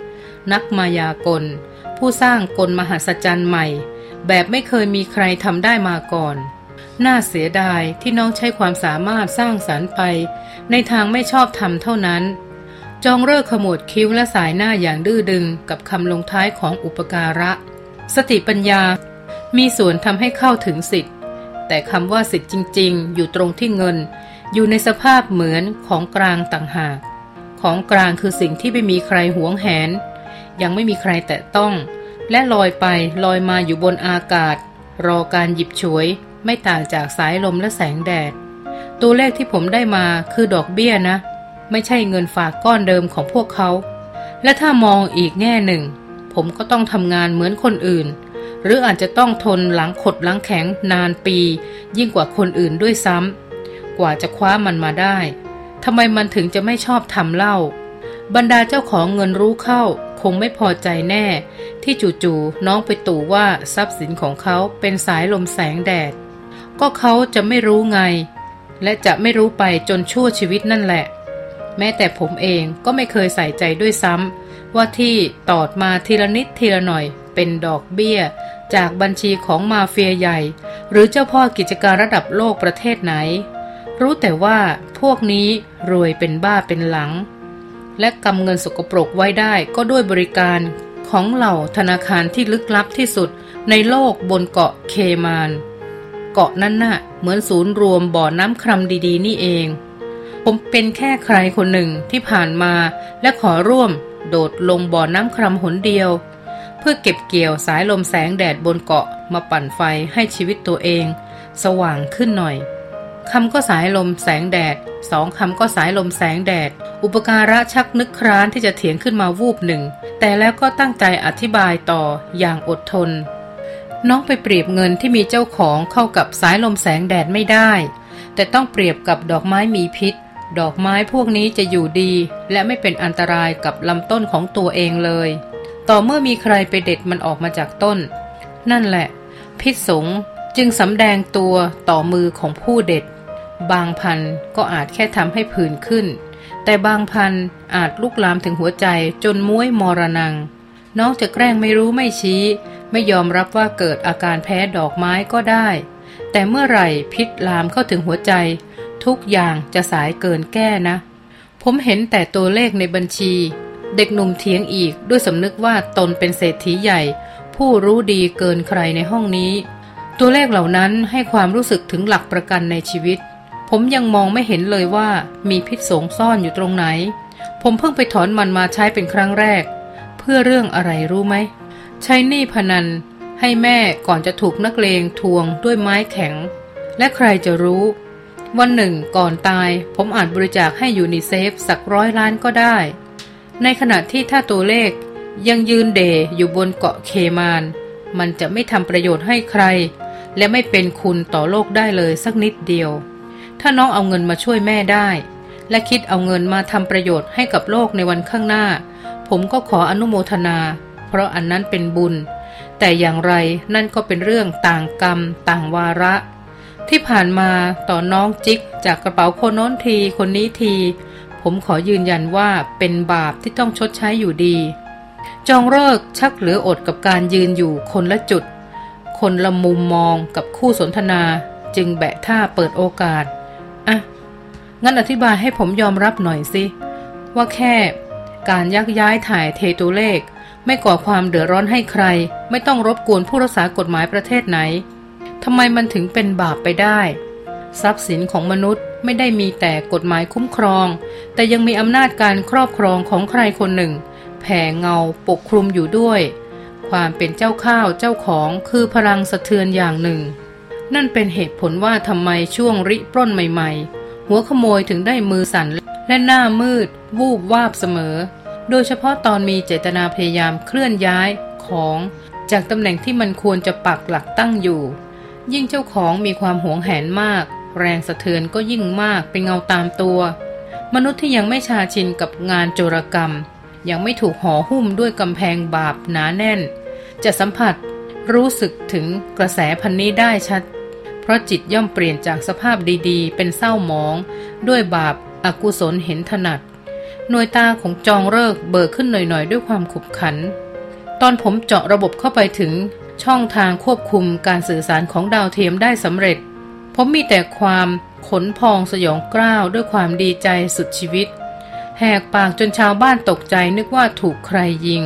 [SPEAKER 1] นักมายากล ผู้สร้างกลมหัศจรรย์ใหม่ แบบไม่เคยมีใครทำได้มาก่อนน่าเสียดายที่น้องใช้ความสามารถสร้างสรรค์ไป ในทางไม่ชอบธรรมเท่านั้น จองเลิกขมวดคิ้วและสายหน้าอย่างดื้อดึงกับคำลงท้ายของอุปการะ สติปัญญา มีส่วนทำให้เข้าถึงสิทธิ์ แต่คำว่าสิทธิ์จริง ๆ อยู่ตรงที่เงิน อยู่ในสภาพเหมือนของกลางต่างหาก ของกลางคือสิ่งที่ไม่มีใครหวงแหน ยังไม่มีใครแตะต้อง และลอยไปลอยมาอยู่บนอากาศ รอการหยิบฉวย ไม่ต่างจากสายลมและแสงแดด ตัวเลขที่ผมได้มาคือดอกเบี้ยนะ ไม่ใช่เงินฝากก้อนเดิมของพวกเขา และถ้ามองอีกแง่หนึ่ง ผมก็ต้องทำงานเหมือนคนอื่น หรืออาจจะต้องทนหลังขดหลังแข็งนานปี ยิ่งกว่าคนอื่นด้วยซ้ำกว่าจะคว้ามันมาได้ทำไมมันถึงจะไม่ชอบทำเล่า บรรดาเจ้าของเงินรู้เข้า คงไม่พอใจแน่ ที่จู่ๆน้องไปตู่ว่าทรัพย์สินของเขาเป็นสายลมแสงแดด ก็เขาจะไม่รู้ไง และจะไม่รู้ไปจนชั่วชีวิตนั่นแหละ แม้แต่ผมเองก็ไม่เคยใส่ใจด้วยซ้ำว่าที่ตอดมาทีละนิดทีละหน่อย เป็นดอกเบี้ย จากบัญชีของมาเฟียใหญ่ หรือเจ้าพ่อกิจการระดับโลกประเทศไหน รู้แต่ว่าพวกนี้รวยเป็นบ้าเป็นหลัง และกำเงินสกปรกไว้ได้ก็ด้วยบริการของเหล่าธนาคารที่ลึกลับที่สุดในโลกบนเกาะเคมาน เกาะนั้นน่ะเหมือนศูนย์รวมบ่อน้ำครำดีๆ นี่เอง ผมเป็นแค่ใครคนหนึ่งที่ผ่านมาและขอร่วม โดดลงบ่อน้ำครำหนเดียว เพื่อเก็บเกี่ยวสายลมแสงแดดบนเกาะมาปั่นไฟให้ชีวิตตัวเอง สว่างขึ้นหน่อยคำก็สายลมแสงแดดสองคำก็สายลมแสงแดด อุปการะชักนึกคร้านที่จะเถียงขึ้นมาวูบหนึ่ง แต่แล้วก็ตั้งใจอธิบายต่ออย่างอดทน น้องไปเปรียบเงินที่มีเจ้าของเข้ากับสายลมแสงแดดไม่ได้ แต่ต้องเปรียบกับดอกไม้มีพิษ ดอกไม้พวกนี้จะอยู่ดี และไม่เป็นอันตรายกับลำต้นของตัวเองเลย ต่อเมื่อมีใครไปเด็ดมันออกมาจากต้น นั่นแหละ พิษสงจึงสำแดงตัวต่อมือของผู้เด็ด บางพันก็อาจแค่ทำให้ผื่นขึ้น แต่บางพันอาจลุกลามถึงหัวใจจนม้วยมรณงน้องจะแกล้งไม่รู้ไม่ชี้ ไม่ยอมรับว่าเกิดอาการแพ้ดอกไม้ก็ได้ แต่เมื่อไหร่พิษลามเข้าถึงหัวใจ ทุกอย่างจะสายเกินแก้นะ ผมเห็นแต่ตัวเลขในบัญชี เด็กหนุ่มเถียงอีกด้วยสำนึกว่าตนเป็นเศรษฐีใหญ่ ผู้รู้ดีเกินใครในห้องนี้ ตัวเลขเหล่านั้นให้ความรู้สึกถึงหลักประกันในชีวิต ผมยังมองไม่เห็นเลยว่ามีพิษสงซ่อนอยู่ตรงไหน ผมเพิ่งไปถอนมันมาใช้เป็นครั้งแรก เพื่อเรื่องอะไรรู้ไหมใช้หนี้พนันให้แม่ก่อนจะถูกนักเลงทวงด้วยไม้แข็ง และใครจะรู้ วันหนึ่งก่อนตายผมอาจบริจาคให้ยูนิเซฟสักร้อยล้านก็ได้ ในขณะที่ถ้าตัวเลขยังยืนเดอยู่บนเกาะเคมาน มันจะไม่ทำประโยชน์ให้ใคร และไม่เป็นคุณต่อโลกได้เลยสักนิดเดียว ถ้าน้องเอาเงินมาช่วยแม่ได้ และคิดเอาเงินมาทำประโยชน์ให้กับโลกในวันข้างหน้า ผมก็ขออนุโมทนา เพราะอันนั้นเป็นบุญ แต่อย่างไรนั่นก็เป็นเรื่องต่างกรรม ต่างวาระ ที่ผ่านมาต่อน้องจิกจากกระเป๋าคนโน้นทีคนนี้ที ผมขอยืนยันว่าเป็นบาปที่ต้องชดใช้อยู่ดี จองเลิกชักเหลืออดกับการยืนอยู่คนละจุด คนละมุมมองกับคู่สนทนาจึงแบะท่าเปิดโอกาส อะ งั้นอธิบายให้ผมยอมรับหน่อยสิ ว่าแค่การยักย้ายถ่ายเทตัวเลข ไม่ก่อความเดือดร้อนให้ใคร ไม่ต้องรบกวนผู้รักษากฎหมายประเทศไหน ทำไมมันถึงเป็นบาปไปได้ ทรัพย์สินของมนุษย์ไม่ได้มีแต่กฎหมายคุ้มครอง แต่ยังมีอำนาจการครอบครองของใครคนหนึ่ง แผ่เงาปกคลุมอยู่ด้วย ความเป็นเจ้าข้าวเจ้าของคือพลังสะเทือนอย่างหนึ่ง นั่นเป็นเหตุผลว่าทำไมช่วงริปล้นใหม่ๆ หัวขโมยถึงได้มือสั่นและหน้ามืด วูบวาบเสมอ โดยเฉพาะตอนมีเจตนาพยายามเคลื่อนย้ายของ จากตำแหน่งที่มันควรจะปักหลักตั้งอยู่ ยิ่งเจ้าของมีความหวงแหนมาก แรงสะเทือนก็ยิ่งมากเป็นเงาตามตัว มนุษย์ที่ยังไม่ชาชินกับงานโจรกรรม ยังไม่ถูกห่อหุ้มด้วยกำแพงบาปหนาแน่น จะสัมผัสรู้สึกถึงกระแสพันนี้ได้ชัด เพราะจิตย่อมเปลี่ยนจากสภาพดีๆ เป็นเศร้าหมอง ด้วยบาปอากุศลเห็นถนัด หน่วยตาของจองเลิกเบิกขึ้นหน่อยๆ ด้วยความขบขัน ตอนผมเจาะระบบเข้าไปถึง ช่องทางควบคุมการสื่อสารของดาวเทียมได้สำเร็จ ผมมีแต่ความขนพองสยองกล้าวด้วยความดีใจสุดชีวิต แหกปากจนชาวบ้านตกใจนึกว่าถูกใครยิง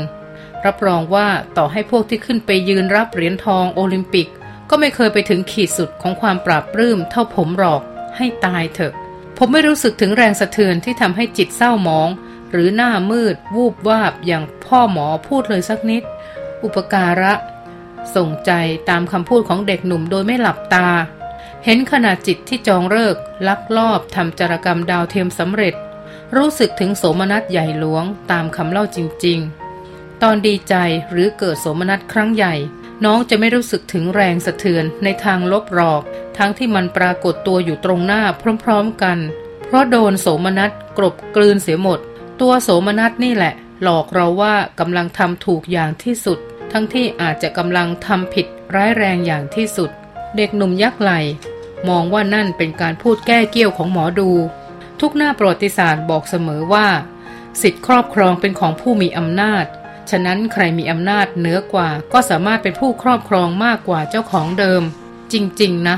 [SPEAKER 1] รับรองว่าต่อให้พวกที่ขึ้นไปยืนรับเหรียญทองโอลิมปิก ก็ไม่เคยไปถึงขีดสุดของความปราบปลื้มเท่าผมหรอกให้ตายเถอะ ผมไม่รู้สึกถึงแรงสะเทือนที่ทำให้จิตเศร้าหมอง หรือหน้ามืด วูบวาบอย่างพ่อหมอพูดเลยสักนิด อุปการะ ส่งใจตามคำพูดของเด็กหนุ่มโดยไม่หลับตา เห็นขณะจิตที่จองเลิก ลักลอบทำจารกรรมดาวเทียมสำเร็จ รู้สึกถึงโสมนัสใหญ่หลวงตามคำเล่าจริง ๆ ตอนดีใจหรือเกิดโสมนัสครั้งใหญ่ น้องจะไม่รู้สึกถึงแรงสะเทือนในทางลบหรอก ทั้งที่มันปรากฏตัวอยู่ตรงหน้าพร้อมๆกัน เพราะโดนโสมนัสกรบกลืนเสียหมด ตัวโสมนัสนี่แหละ หลอกเราว่ากำลังทำถูกอย่างที่สุด ทั้งที่อาจจะกำลังทำผิดร้ายแรงอย่างที่สุด เด็กหนุ่มยักไหล มองว่านั่นเป็นการพูดแก้เกี้ยวของหมอดู ทุกหน้าประวัติศาสตร์บอกเสมอว่า สิทธิครอบครองเป็นของผู้มีอำนาจ ฉะนั้นใครมีอำนาจเหนือกว่าก็สามารถเป็นผู้ครอบครองมากกว่าเจ้าของเดิม จริง ๆ นะ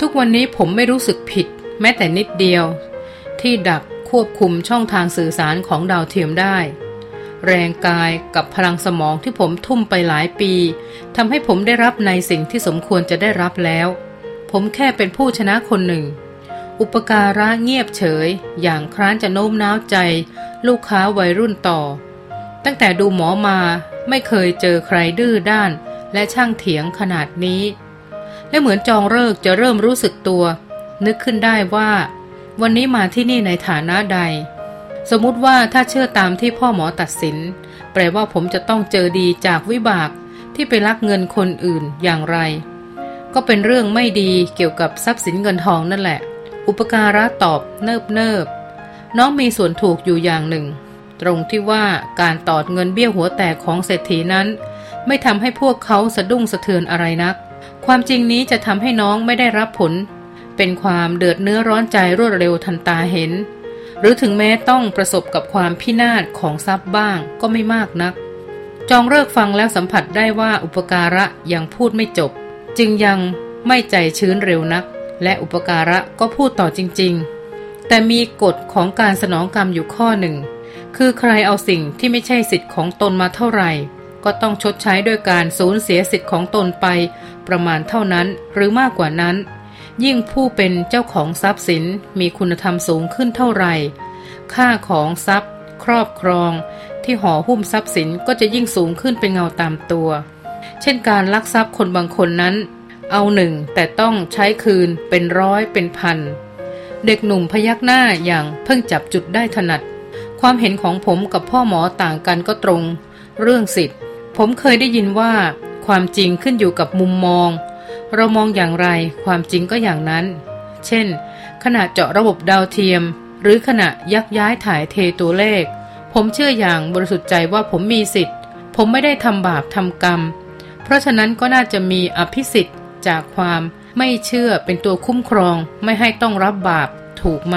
[SPEAKER 1] ทุกวันนี้ผมไม่รู้สึกผิด แม้แต่นิดเดียว ที่ดักควบคุมช่องทางสื่อสารของดาวเทียมได้ แรงกายกับพลังสมองที่ผมทุ่มไปหลายปีทำให้ผมได้รับในสิ่งที่สมควรจะได้รับแล้ว ผมแค่เป็นผู้ชนะคนหนึ่ง อุปการะเงียบเฉย อย่างคร้านจะโน้มน้าวใจ ลูกค้าวัยรุ่นต่อ ตั้งแต่ดูหมอมาไม่เคยเจอใครดื้อด้าน และช่างเถียงขนาดนี้ และเหมือนจองเลิกจะเริ่มรู้สึกตัว นึกขึ้นได้ว่า วันนี้มาที่นี่ในฐานะใด สมมุติว่าถ้าเชื่อตามที่พ่อหมอตัดสิน แปลว่าผมจะต้องเจอดีจากวิบากที่ไปลักเงินคนอื่นอย่างไร ก็เป็นเรื่องไม่ดีเกี่ยวกับทรัพย์สินเงินทองนั่นแหละ อุปการะตอบเนิบเนิบน้องมีส่วนถูกอยู่อย่างหนึ่ง ตรงที่ว่าการตอดเงินเบี้ยหัวแตกของเศรษฐีนั้น ไม่ทำให้พวกเขาสะดุ้งสะเทือนอะไรนัก ความจริงนี้จะทำให้น้องไม่ได้รับผล เป็นความเดือดเนื้อร้อนใจรวดเร็วทันตาเห็น หรือถึงแม้ต้องประสบกับความพินาศของทรัพย์บ้างก็ไม่มากนัก จองเลิกฟังแล้วสัมผัสได้ว่าอุปการะยังพูดไม่จบ จึงยังไม่ใจชื้นเร็วนัก และอุปการะก็พูดต่อจริง ๆ แต่มีกฎของการสนองกรรมอยู่ข้อหนึ่ง คือใครเอาสิ่งที่ไม่ใช่สิทธิ์ของตนมาเท่าไหร่ ก็ต้องชดใช้ด้วยการสูญเสียสิทธิ์ของตนไป ประมาณเท่านั้นหรือมากกว่านั้น ยิ่งผู้เป็นเจ้าของทรัพย์สินมีคุณธรรมสูงขึ้นเท่าไหร่ ค่าของทรัพย์ ครอบครอง ที่ห่อหุ้มทรัพย์สินก็จะยิ่งสูงขึ้นเป็นเงาตามตัว เช่นการลักทรัพย์คนบางคนนั้น เอาหนึ่งแต่ต้องใช้คืนเป็นร้อยเป็นพัน เด็กหนุ่มพยักหน้าอย่างเพิ่งจับจุดได้ถนัด ความเห็นของผมกับพ่อหมอต่างกันก็ตรง เรื่องสิทธิ์ ผมเคยได้ยินว่า ความจริงขึ้นอยู่กับมุมมอง เรามองอย่างไรความจริงก็อย่างนั้น เช่น ขณะเจาะระบบดาวเทียม หรือขณะยักย้ายถ่ายเทตัวเลข ผมเชื่ออย่างบริสุทธิ์ใจว่าผมมีสิทธิ์ ผมไม่ได้ทำบาปทำกรรม เพราะฉะนั้นก็น่าจะมีอภิสิทธิ์จากความไม่เชื่อเป็นตัวคุ้มครอง ไม่ให้ต้องรับบาปถูกไหม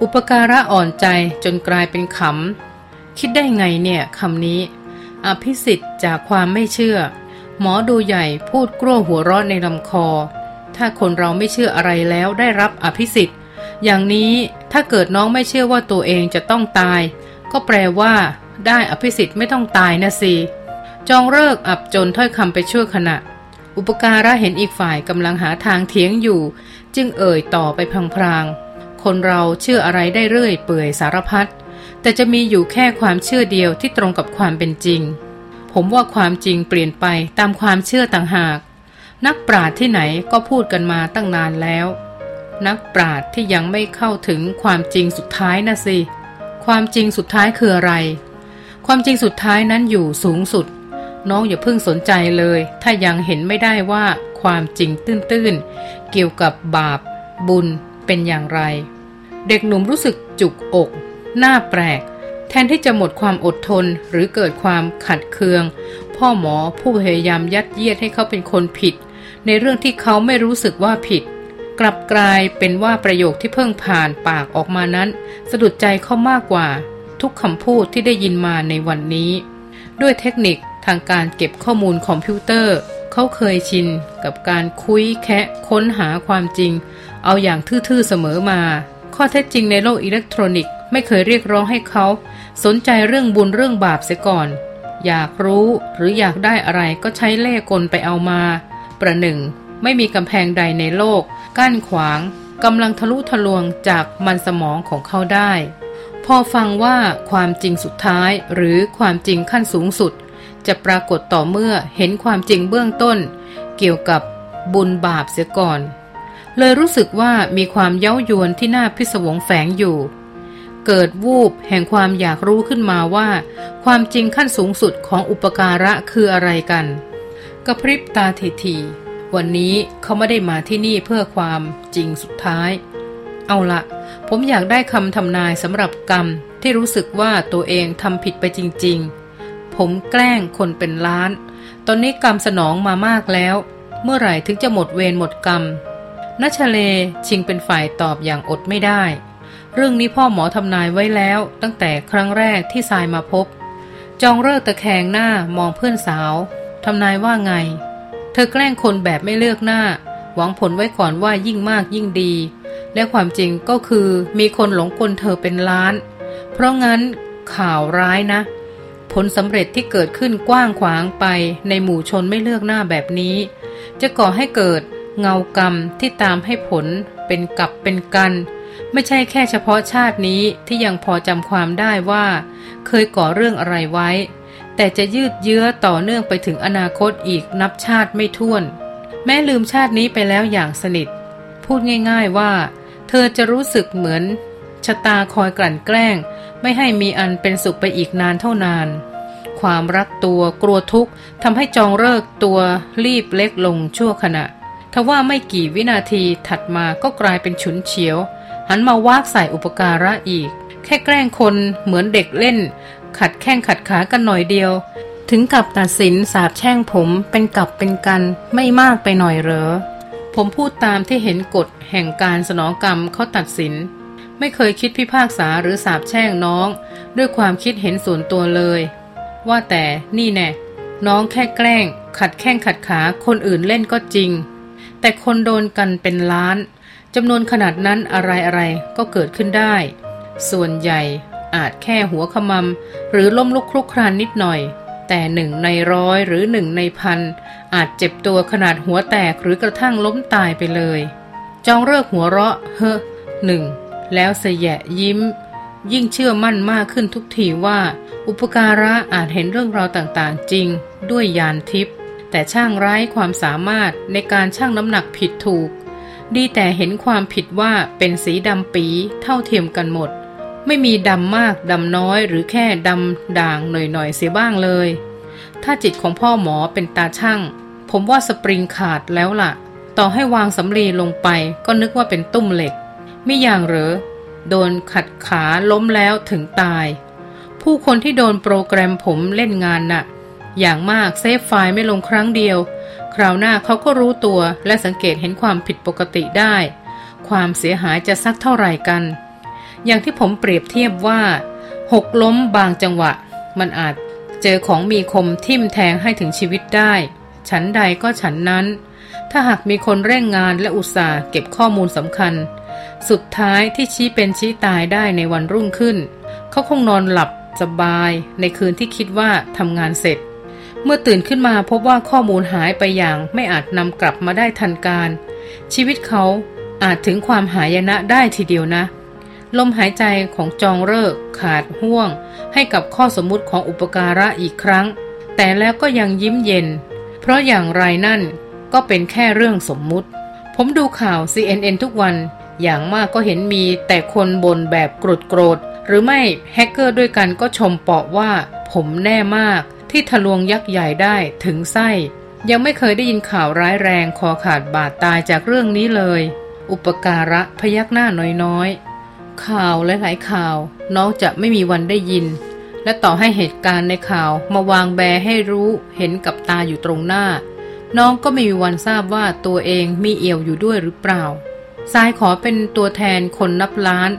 [SPEAKER 1] อุปการะอ่อนใจจนกลายเป็นขำคิดได้ไงเนี่ยคำนี้ อภิสิทธิ์จากความไม่เชื่อ หมอดูใหญ่พูดกลั้วหัวเราะในลำคอ ถ้าคนเราไม่เชื่ออะไรแล้วได้รับอภิสิทธิ์ อย่างนี้ถ้าเกิดน้องไม่เชื่อว่าตัวเองจะต้องตาย ก็แปลว่า ได้อภิสิทธิ์ไม่ต้องตายนะสิจองเลิกอับจนถ้อยคำไปชั่วขณะ อุปการะเห็นอีกฝ่ายกำลังหาทางเถียงอยู่ จึงเอ่ยต่อไปพลางๆ คนเราเชื่ออะไรได้เรื่อยเปื่อยสารพัดแต่จะมีอยู่แค่ความเชื่อเดียวที่ตรงกับความเป็นจริง ผมว่าความจริงเปลี่ยนไปตามความเชื่อต่างหาก นักปราชญ์ที่ไหนก็พูดกันมาตั้งนานแล้ว นักปราชญ์ที่ยังไม่เข้าถึงความจริงสุดท้ายนะสิ ความจริงสุดท้ายคืออะไร ความจริงสุดท้ายนั้นอยู่สูงสุด น้องอย่าเพิ่งสนใจเลย ถ้ายังเห็นไม่ได้ว่าความจริงตื้นๆ เกี่ยวกับบาป บุญเป็นอย่างไร เด็กหนุ่มรู้สึกจุกอก หน้าแปลก แทนที่จะหมดความอดทนหรือเกิดความขัดเคือง พ่อหมอผู้พยายามยัดเยียดให้เขาเป็นคนผิด ในเรื่องที่เขาไม่รู้สึกว่าผิด กลับกลายเป็นว่าประโยคที่เพิ่งผ่านปากออกมานั้น สะดุดใจเขามากกว่า ทุกคำพูดที่ได้ยินมาในวันนี้ ด้วยเทคนิคทางการเก็บข้อมูลคอมพิวเตอร์ เขาเคยชินกับการคุยแคะค้นหาความจริง เอาอย่างทื่อๆเสมอมา ข้อเท็จจริงในโลกอิเล็กทรอนิกส์ ไม่เคยเรียกร้องให้เขา สนใจเรื่องบุญเรื่องบาปเสียก่อน อยากรู้หรืออยากได้อะไรก็ใช้เล่กลไปเอามา ประหนึ่ง ไม่มีกำแพงใดในโลก กั้นขวางกำลังทะลุทะลวงจากมันสมองของเขาได้ พอฟังว่าความจริงสุดท้ายหรือความจริงขั้นสูงสุด จะปรากฏต่อเมื่อเห็นความจริงเบื้องต้น เกี่ยวกับบุญบาปเสียก่อน เลยรู้สึกว่ามีความเย้ายวนที่น่าพิศวงแฝงอยู่ เกิดวูบแห่งความอยากรู้ขึ้นมาว่า ความจริงขั้นสูงสุดของอุปการะคืออะไรกัน กระพริบตาทีทีวันนี้เขาไม่ได้มาที่นี่เพื่อความจริงสุดท้าย เอาละผมอยากได้คำทำนายสำหรับกรรมที่รู้สึกว่าตัวเองทำผิดไปจริง ๆ ผมแกล้งคนเป็นล้าน ตอนนี้กรรมสนองมามากแล้ว เมื่อไหร่ถึงจะหมดเวรหมดกรรมนัชเลชิงเป็นฝ่ายตอบอย่างอดไม่ได้ เรื่องนี้พ่อหมอทำนายไว้แล้วตั้งแต่ครั้งแรกที่ทรายมาพบ จองเลิกตะแคงหน้ามองเพื่อนสาวทำนายว่าไง เธอแกล้งคนแบบไม่เลือกหน้า หวังผลไว้ก่อนว่ายิ่งมากยิ่งดี และความจริงก็คือมีคนหลงกลเธอเป็นล้าน เพราะงั้นข่าวร้ายนะ ผลสำเร็จที่เกิดขึ้นกว้างขวางไปในหมู่ชนไม่เลือกหน้าแบบนี้ จะก่อให้เกิดเงากรรมที่ตามให้ผลเป็นกับเป็นกัน ไม่ใช่แค่เฉพาะชาตินี้ที่ยังพอจำความได้ว่า เคยก่อเรื่องอะไรไว้ แต่จะยืดเยื้อต่อเนื่องไปถึงอนาคตอีกนับชาติไม่ถ้วน แม้ลืมชาตินี้ไปแล้วอย่างสนิท พูดง่ายๆว่า เธอจะรู้สึกเหมือน ชะตาคอยกลั่นแกล้ง ไม่ให้มีอันเป็นสุขไปอีกนานเท่านาน ความรักตัวกลัวทุกข์ทำให้จองเลิกตัวรีบเล็กลงชั่วขณะทว่าไม่กี่วินาทีถัดมาก็กลายเป็นฉุนเฉียว หันมาวากใส่อุปการะอีก แค่แกล้งคนเหมือนเด็กเล่น ขัดแข้งขัดขากันหน่อยเดียว ถึงกับตัดสินสาบแช่งผมเป็นกับเป็นกันไม่มากไปหน่อยเหรอ ผมพูดตามที่เห็นกฎแห่งการสนองกรรมเขาตัดสิน ไม่เคยคิดพิพากษาหรือสาบแช่งน้อง ด้วยความคิดเห็นส่วนตัวเลย ว่าแต่นี่แน่น้องแค่แกล้ง ขัดแข้งขัดขาคนอื่นเล่นก็จริง แต่คนโดนกันเป็นล้าน จำนวนขนาดนั้นอะไรๆก็เกิดขึ้นได้ ส่วนใหญ่อาจแค่หัวขมำหรือล้มลุกคลุกครานนิดหน่อย แต่หนึ่งในร้อยหรือหนึ่งในพันอาจเจ็บตัวขนาดหัวแตกหรือกระทั่งล้มตายไปเลย จองเลิกหัวเราะ เฮ้อหนึ่งแล้วเสยะยิ้ม ยิ่งเชื่อมั่นมากขึ้นทุกทีว่า อุปการะอาจเห็นเรื่องราวต่างๆ จริง ด้วยยานทิพย์แต่ช่างไร้ความสามารถในการช่างน้ำหนักผิดถูก ดีแต่เห็นความผิดว่าเป็นสีดำปีเท่าเทียมกันหมด ไม่มีดำมากดำน้อยหรือแค่ดำด่างหน่อยๆเสียบ้างเลย ถ้าจิตของพ่อหมอเป็นตาช่าง ผมว่าสปริงขาดแล้วล่ะ ต่อให้วางสำลีลงไปก็นึกว่าเป็นตุ้มเหล็กไม่อย่างเหรอ โดนขัดขาล้มแล้วถึงตาย ผู้คนที่โดนโปรแกรมผมเล่นงานน่ะ อย่างมากเซฟไฟล์ไม่ลงครั้งเดียว คราวหน้าเขาก็รู้ตัวและสังเกตเห็นความผิดปกติได้ ความเสียหายจะสักเท่าไหร่กัน อย่างที่ผมเปรียบเทียบว่า หกล้มบางจังหวะ มันอาจเจอของมีคมทิ่มแทงให้ถึงชีวิตได้ ฉันใดก็ฉันนั้น ถ้าหากมีคนเร่งงานและอุตสาห์เก็บข้อมูลสำคัญ สุดท้ายที่ชี้เป็นชี้ตายได้ในวันรุ่งขึ้น เขาคงนอนหลับสบายในคืนที่คิดว่าทำงานเสร็จ เมื่อตื่นขึ้นมาพบว่าข้อมูลหายไปอย่างไม่อาจนำกลับมาได้ทันการ ชีวิตเขาอาจถึงความหายนะได้ทีเดียวนะ ลมหายใจของจองเลิกขาดห่วง ให้กับข้อสมมุติของอุปการะอีกครั้ง แต่แล้วก็ยังยิ้มเย็น เพราะอย่างไรนั่นก็เป็นแค่เรื่องสมมุติ ผมดูข่าว CNN ทุกวัน อย่างมากก็เห็นมีแต่คนบนแบบโกรธโกรธ หรือไม่แฮกเกอร์ด้วยกันก็ชมเปาะว่า ผมแน่มาก ที่ทะลวงยักษ์ใหญ่ได้ถึงไส้ ยังไม่เคยได้ยินข่าวร้ายแรงคอขาดบาดตายจากเรื่องนี้เลย อุปการะพยักหน้าน้อยๆ ข่าวหลายๆข่าว น้องจะไม่มีวันได้ยิน และต่อให้เหตุการณ์ในข่าวมาวางแบให้รู้เห็นกับตาอยู่ตรงหน้า น้องก็ไม่มีวันทราบว่าตัวเองมีเอี่ยวอยู่ด้วยหรือเปล่าสายขอเป็นตัวแทนคนนับล้าน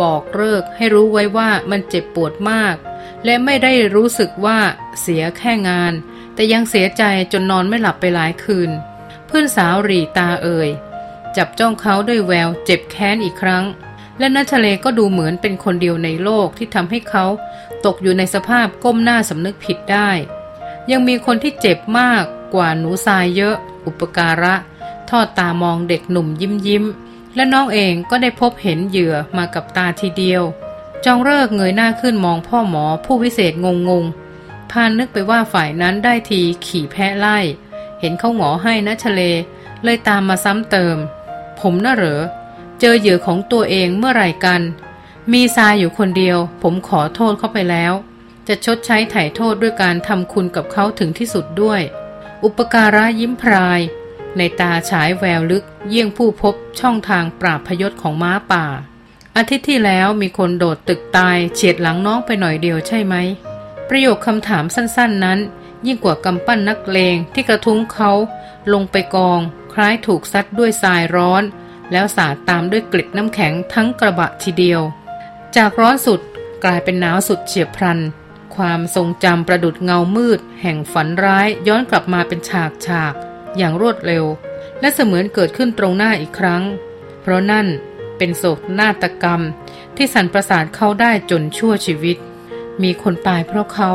[SPEAKER 1] บอกเลิกให้รู้ไว้ว่ามันเจ็บปวดมาก และไม่ได้รู้สึกว่าเสียแค่งาน แต่ยังเสียใจจนนอนไม่หลับไปหลายคืน เพื่อนสาวรีตาเอ่ย จับจ้องเขาด้วยแววเจ็บแค้นอีกครั้ง และนัชเลก็ดูเหมือนเป็นคนเดียวในโลกที่ทำให้เขาตกอยู่ในสภาพก้มหน้าสำนึกผิดได้ ยังมีคนที่เจ็บมากกว่าหนูทรายเยอะ อุปการะ ทอดตามองเด็กหนุ่มยิ้มยิ้มและน้องเองก็ได้พบเห็นเหยื่อมากับตาทีเดียว จองเลิกเงยหน้าขึ้นมองพ่อหมอผู้วิเศษงงงพานนึกไปว่าฝ่ายนั้นได้ทีขี่แพะไล่ เห็นเขาหงอให้นะชะเล เลยตามมาซ้ำเติม ผมน่ะเหรอ เจอเหยื่อของตัวเองเมื่อไหร่กัน มีทรายอยู่คนเดียว ผมขอโทษเขาไปแล้ว จะชดใช้ไถ่โทษด้วยการทำคุณกับเขาถึงที่สุดด้วย อุปการะยิ้มพราย ในตาฉายแววลึก เยี่ยงผู้พบช่องทางปราบพยศของม้าป่า อาทิตย์ที่แล้วมีคนโดดตึกตายเฉียดหลังน้องไปหน่อยเดียวใช่ไหม ประโยคคำถามสั้นๆนั้น ยิ่งกว่ากำปั้นนักเลงที่กระทุ้งเขาลงไปกอง คล้ายถูกซัดด้วยทรายร้อน แล้วสาดตามด้วยกลิดน้ำแข็งทั้งกระบะทีเดียว จากร้อนสุดกลายเป็นหนาวสุดเฉียบพลัน ความทรงจำประดุดเงามืด แห่งฝันร้ายย้อนกลับมาเป็นฉากฉากอย่างรวดเร็ว และเสมือนเกิดขึ้นตรงหน้าอีกครั้ง เพราะนั่น เป็นโศกนาฏกรรม ที่สันประสาทเขาได้จนชั่วชีวิต มีคนตายเพราะเขา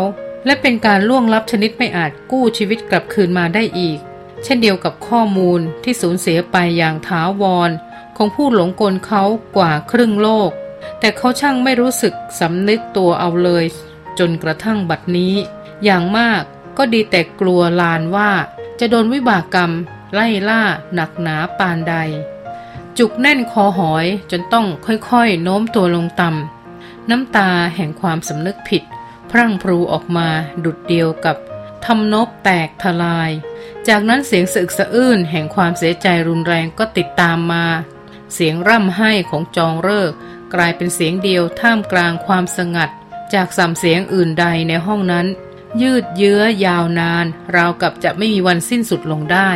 [SPEAKER 1] และเป็นการล่วงลับชนิดไม่อาจกู้ชีวิตกลับคืนมาได้อีก เช่นเดียวกับข้อมูลที่สูญเสียไปอย่างถาวร ของผู้หลงกลเขากว่าครึ่งโลก แต่เขาช่างไม่รู้สึกสำนึกตัวเอาเลย จนกระทั่งบัดนี้ อย่างมากก็ดีแต่กลัวลานว่า จะโดนวิบากกรรม ไล่ล่าหนักหนาปานใด จุกแน่นคอหอยจนต้องค่อยๆ โน้มตัวลงต่ำน้ำตาแห่งความสำนึกผิด พรั่งพรูออกมาดุดเดียวกับทำนบแตกทลาย จากนั้นเสียงสึกสะอื้นแห่งความเสียใจรุนแรงก็ติดตามมา เสียงร่ำไห้ของจองเลิก กลายเป็นเสียงเดียวท่ามกลางความสงัด จากสามเสียงอื่นใดในห้องนั้น ยืดเยื้อยาวนาน ราวกับจะไม่มีวันสิ้นสุดลงได้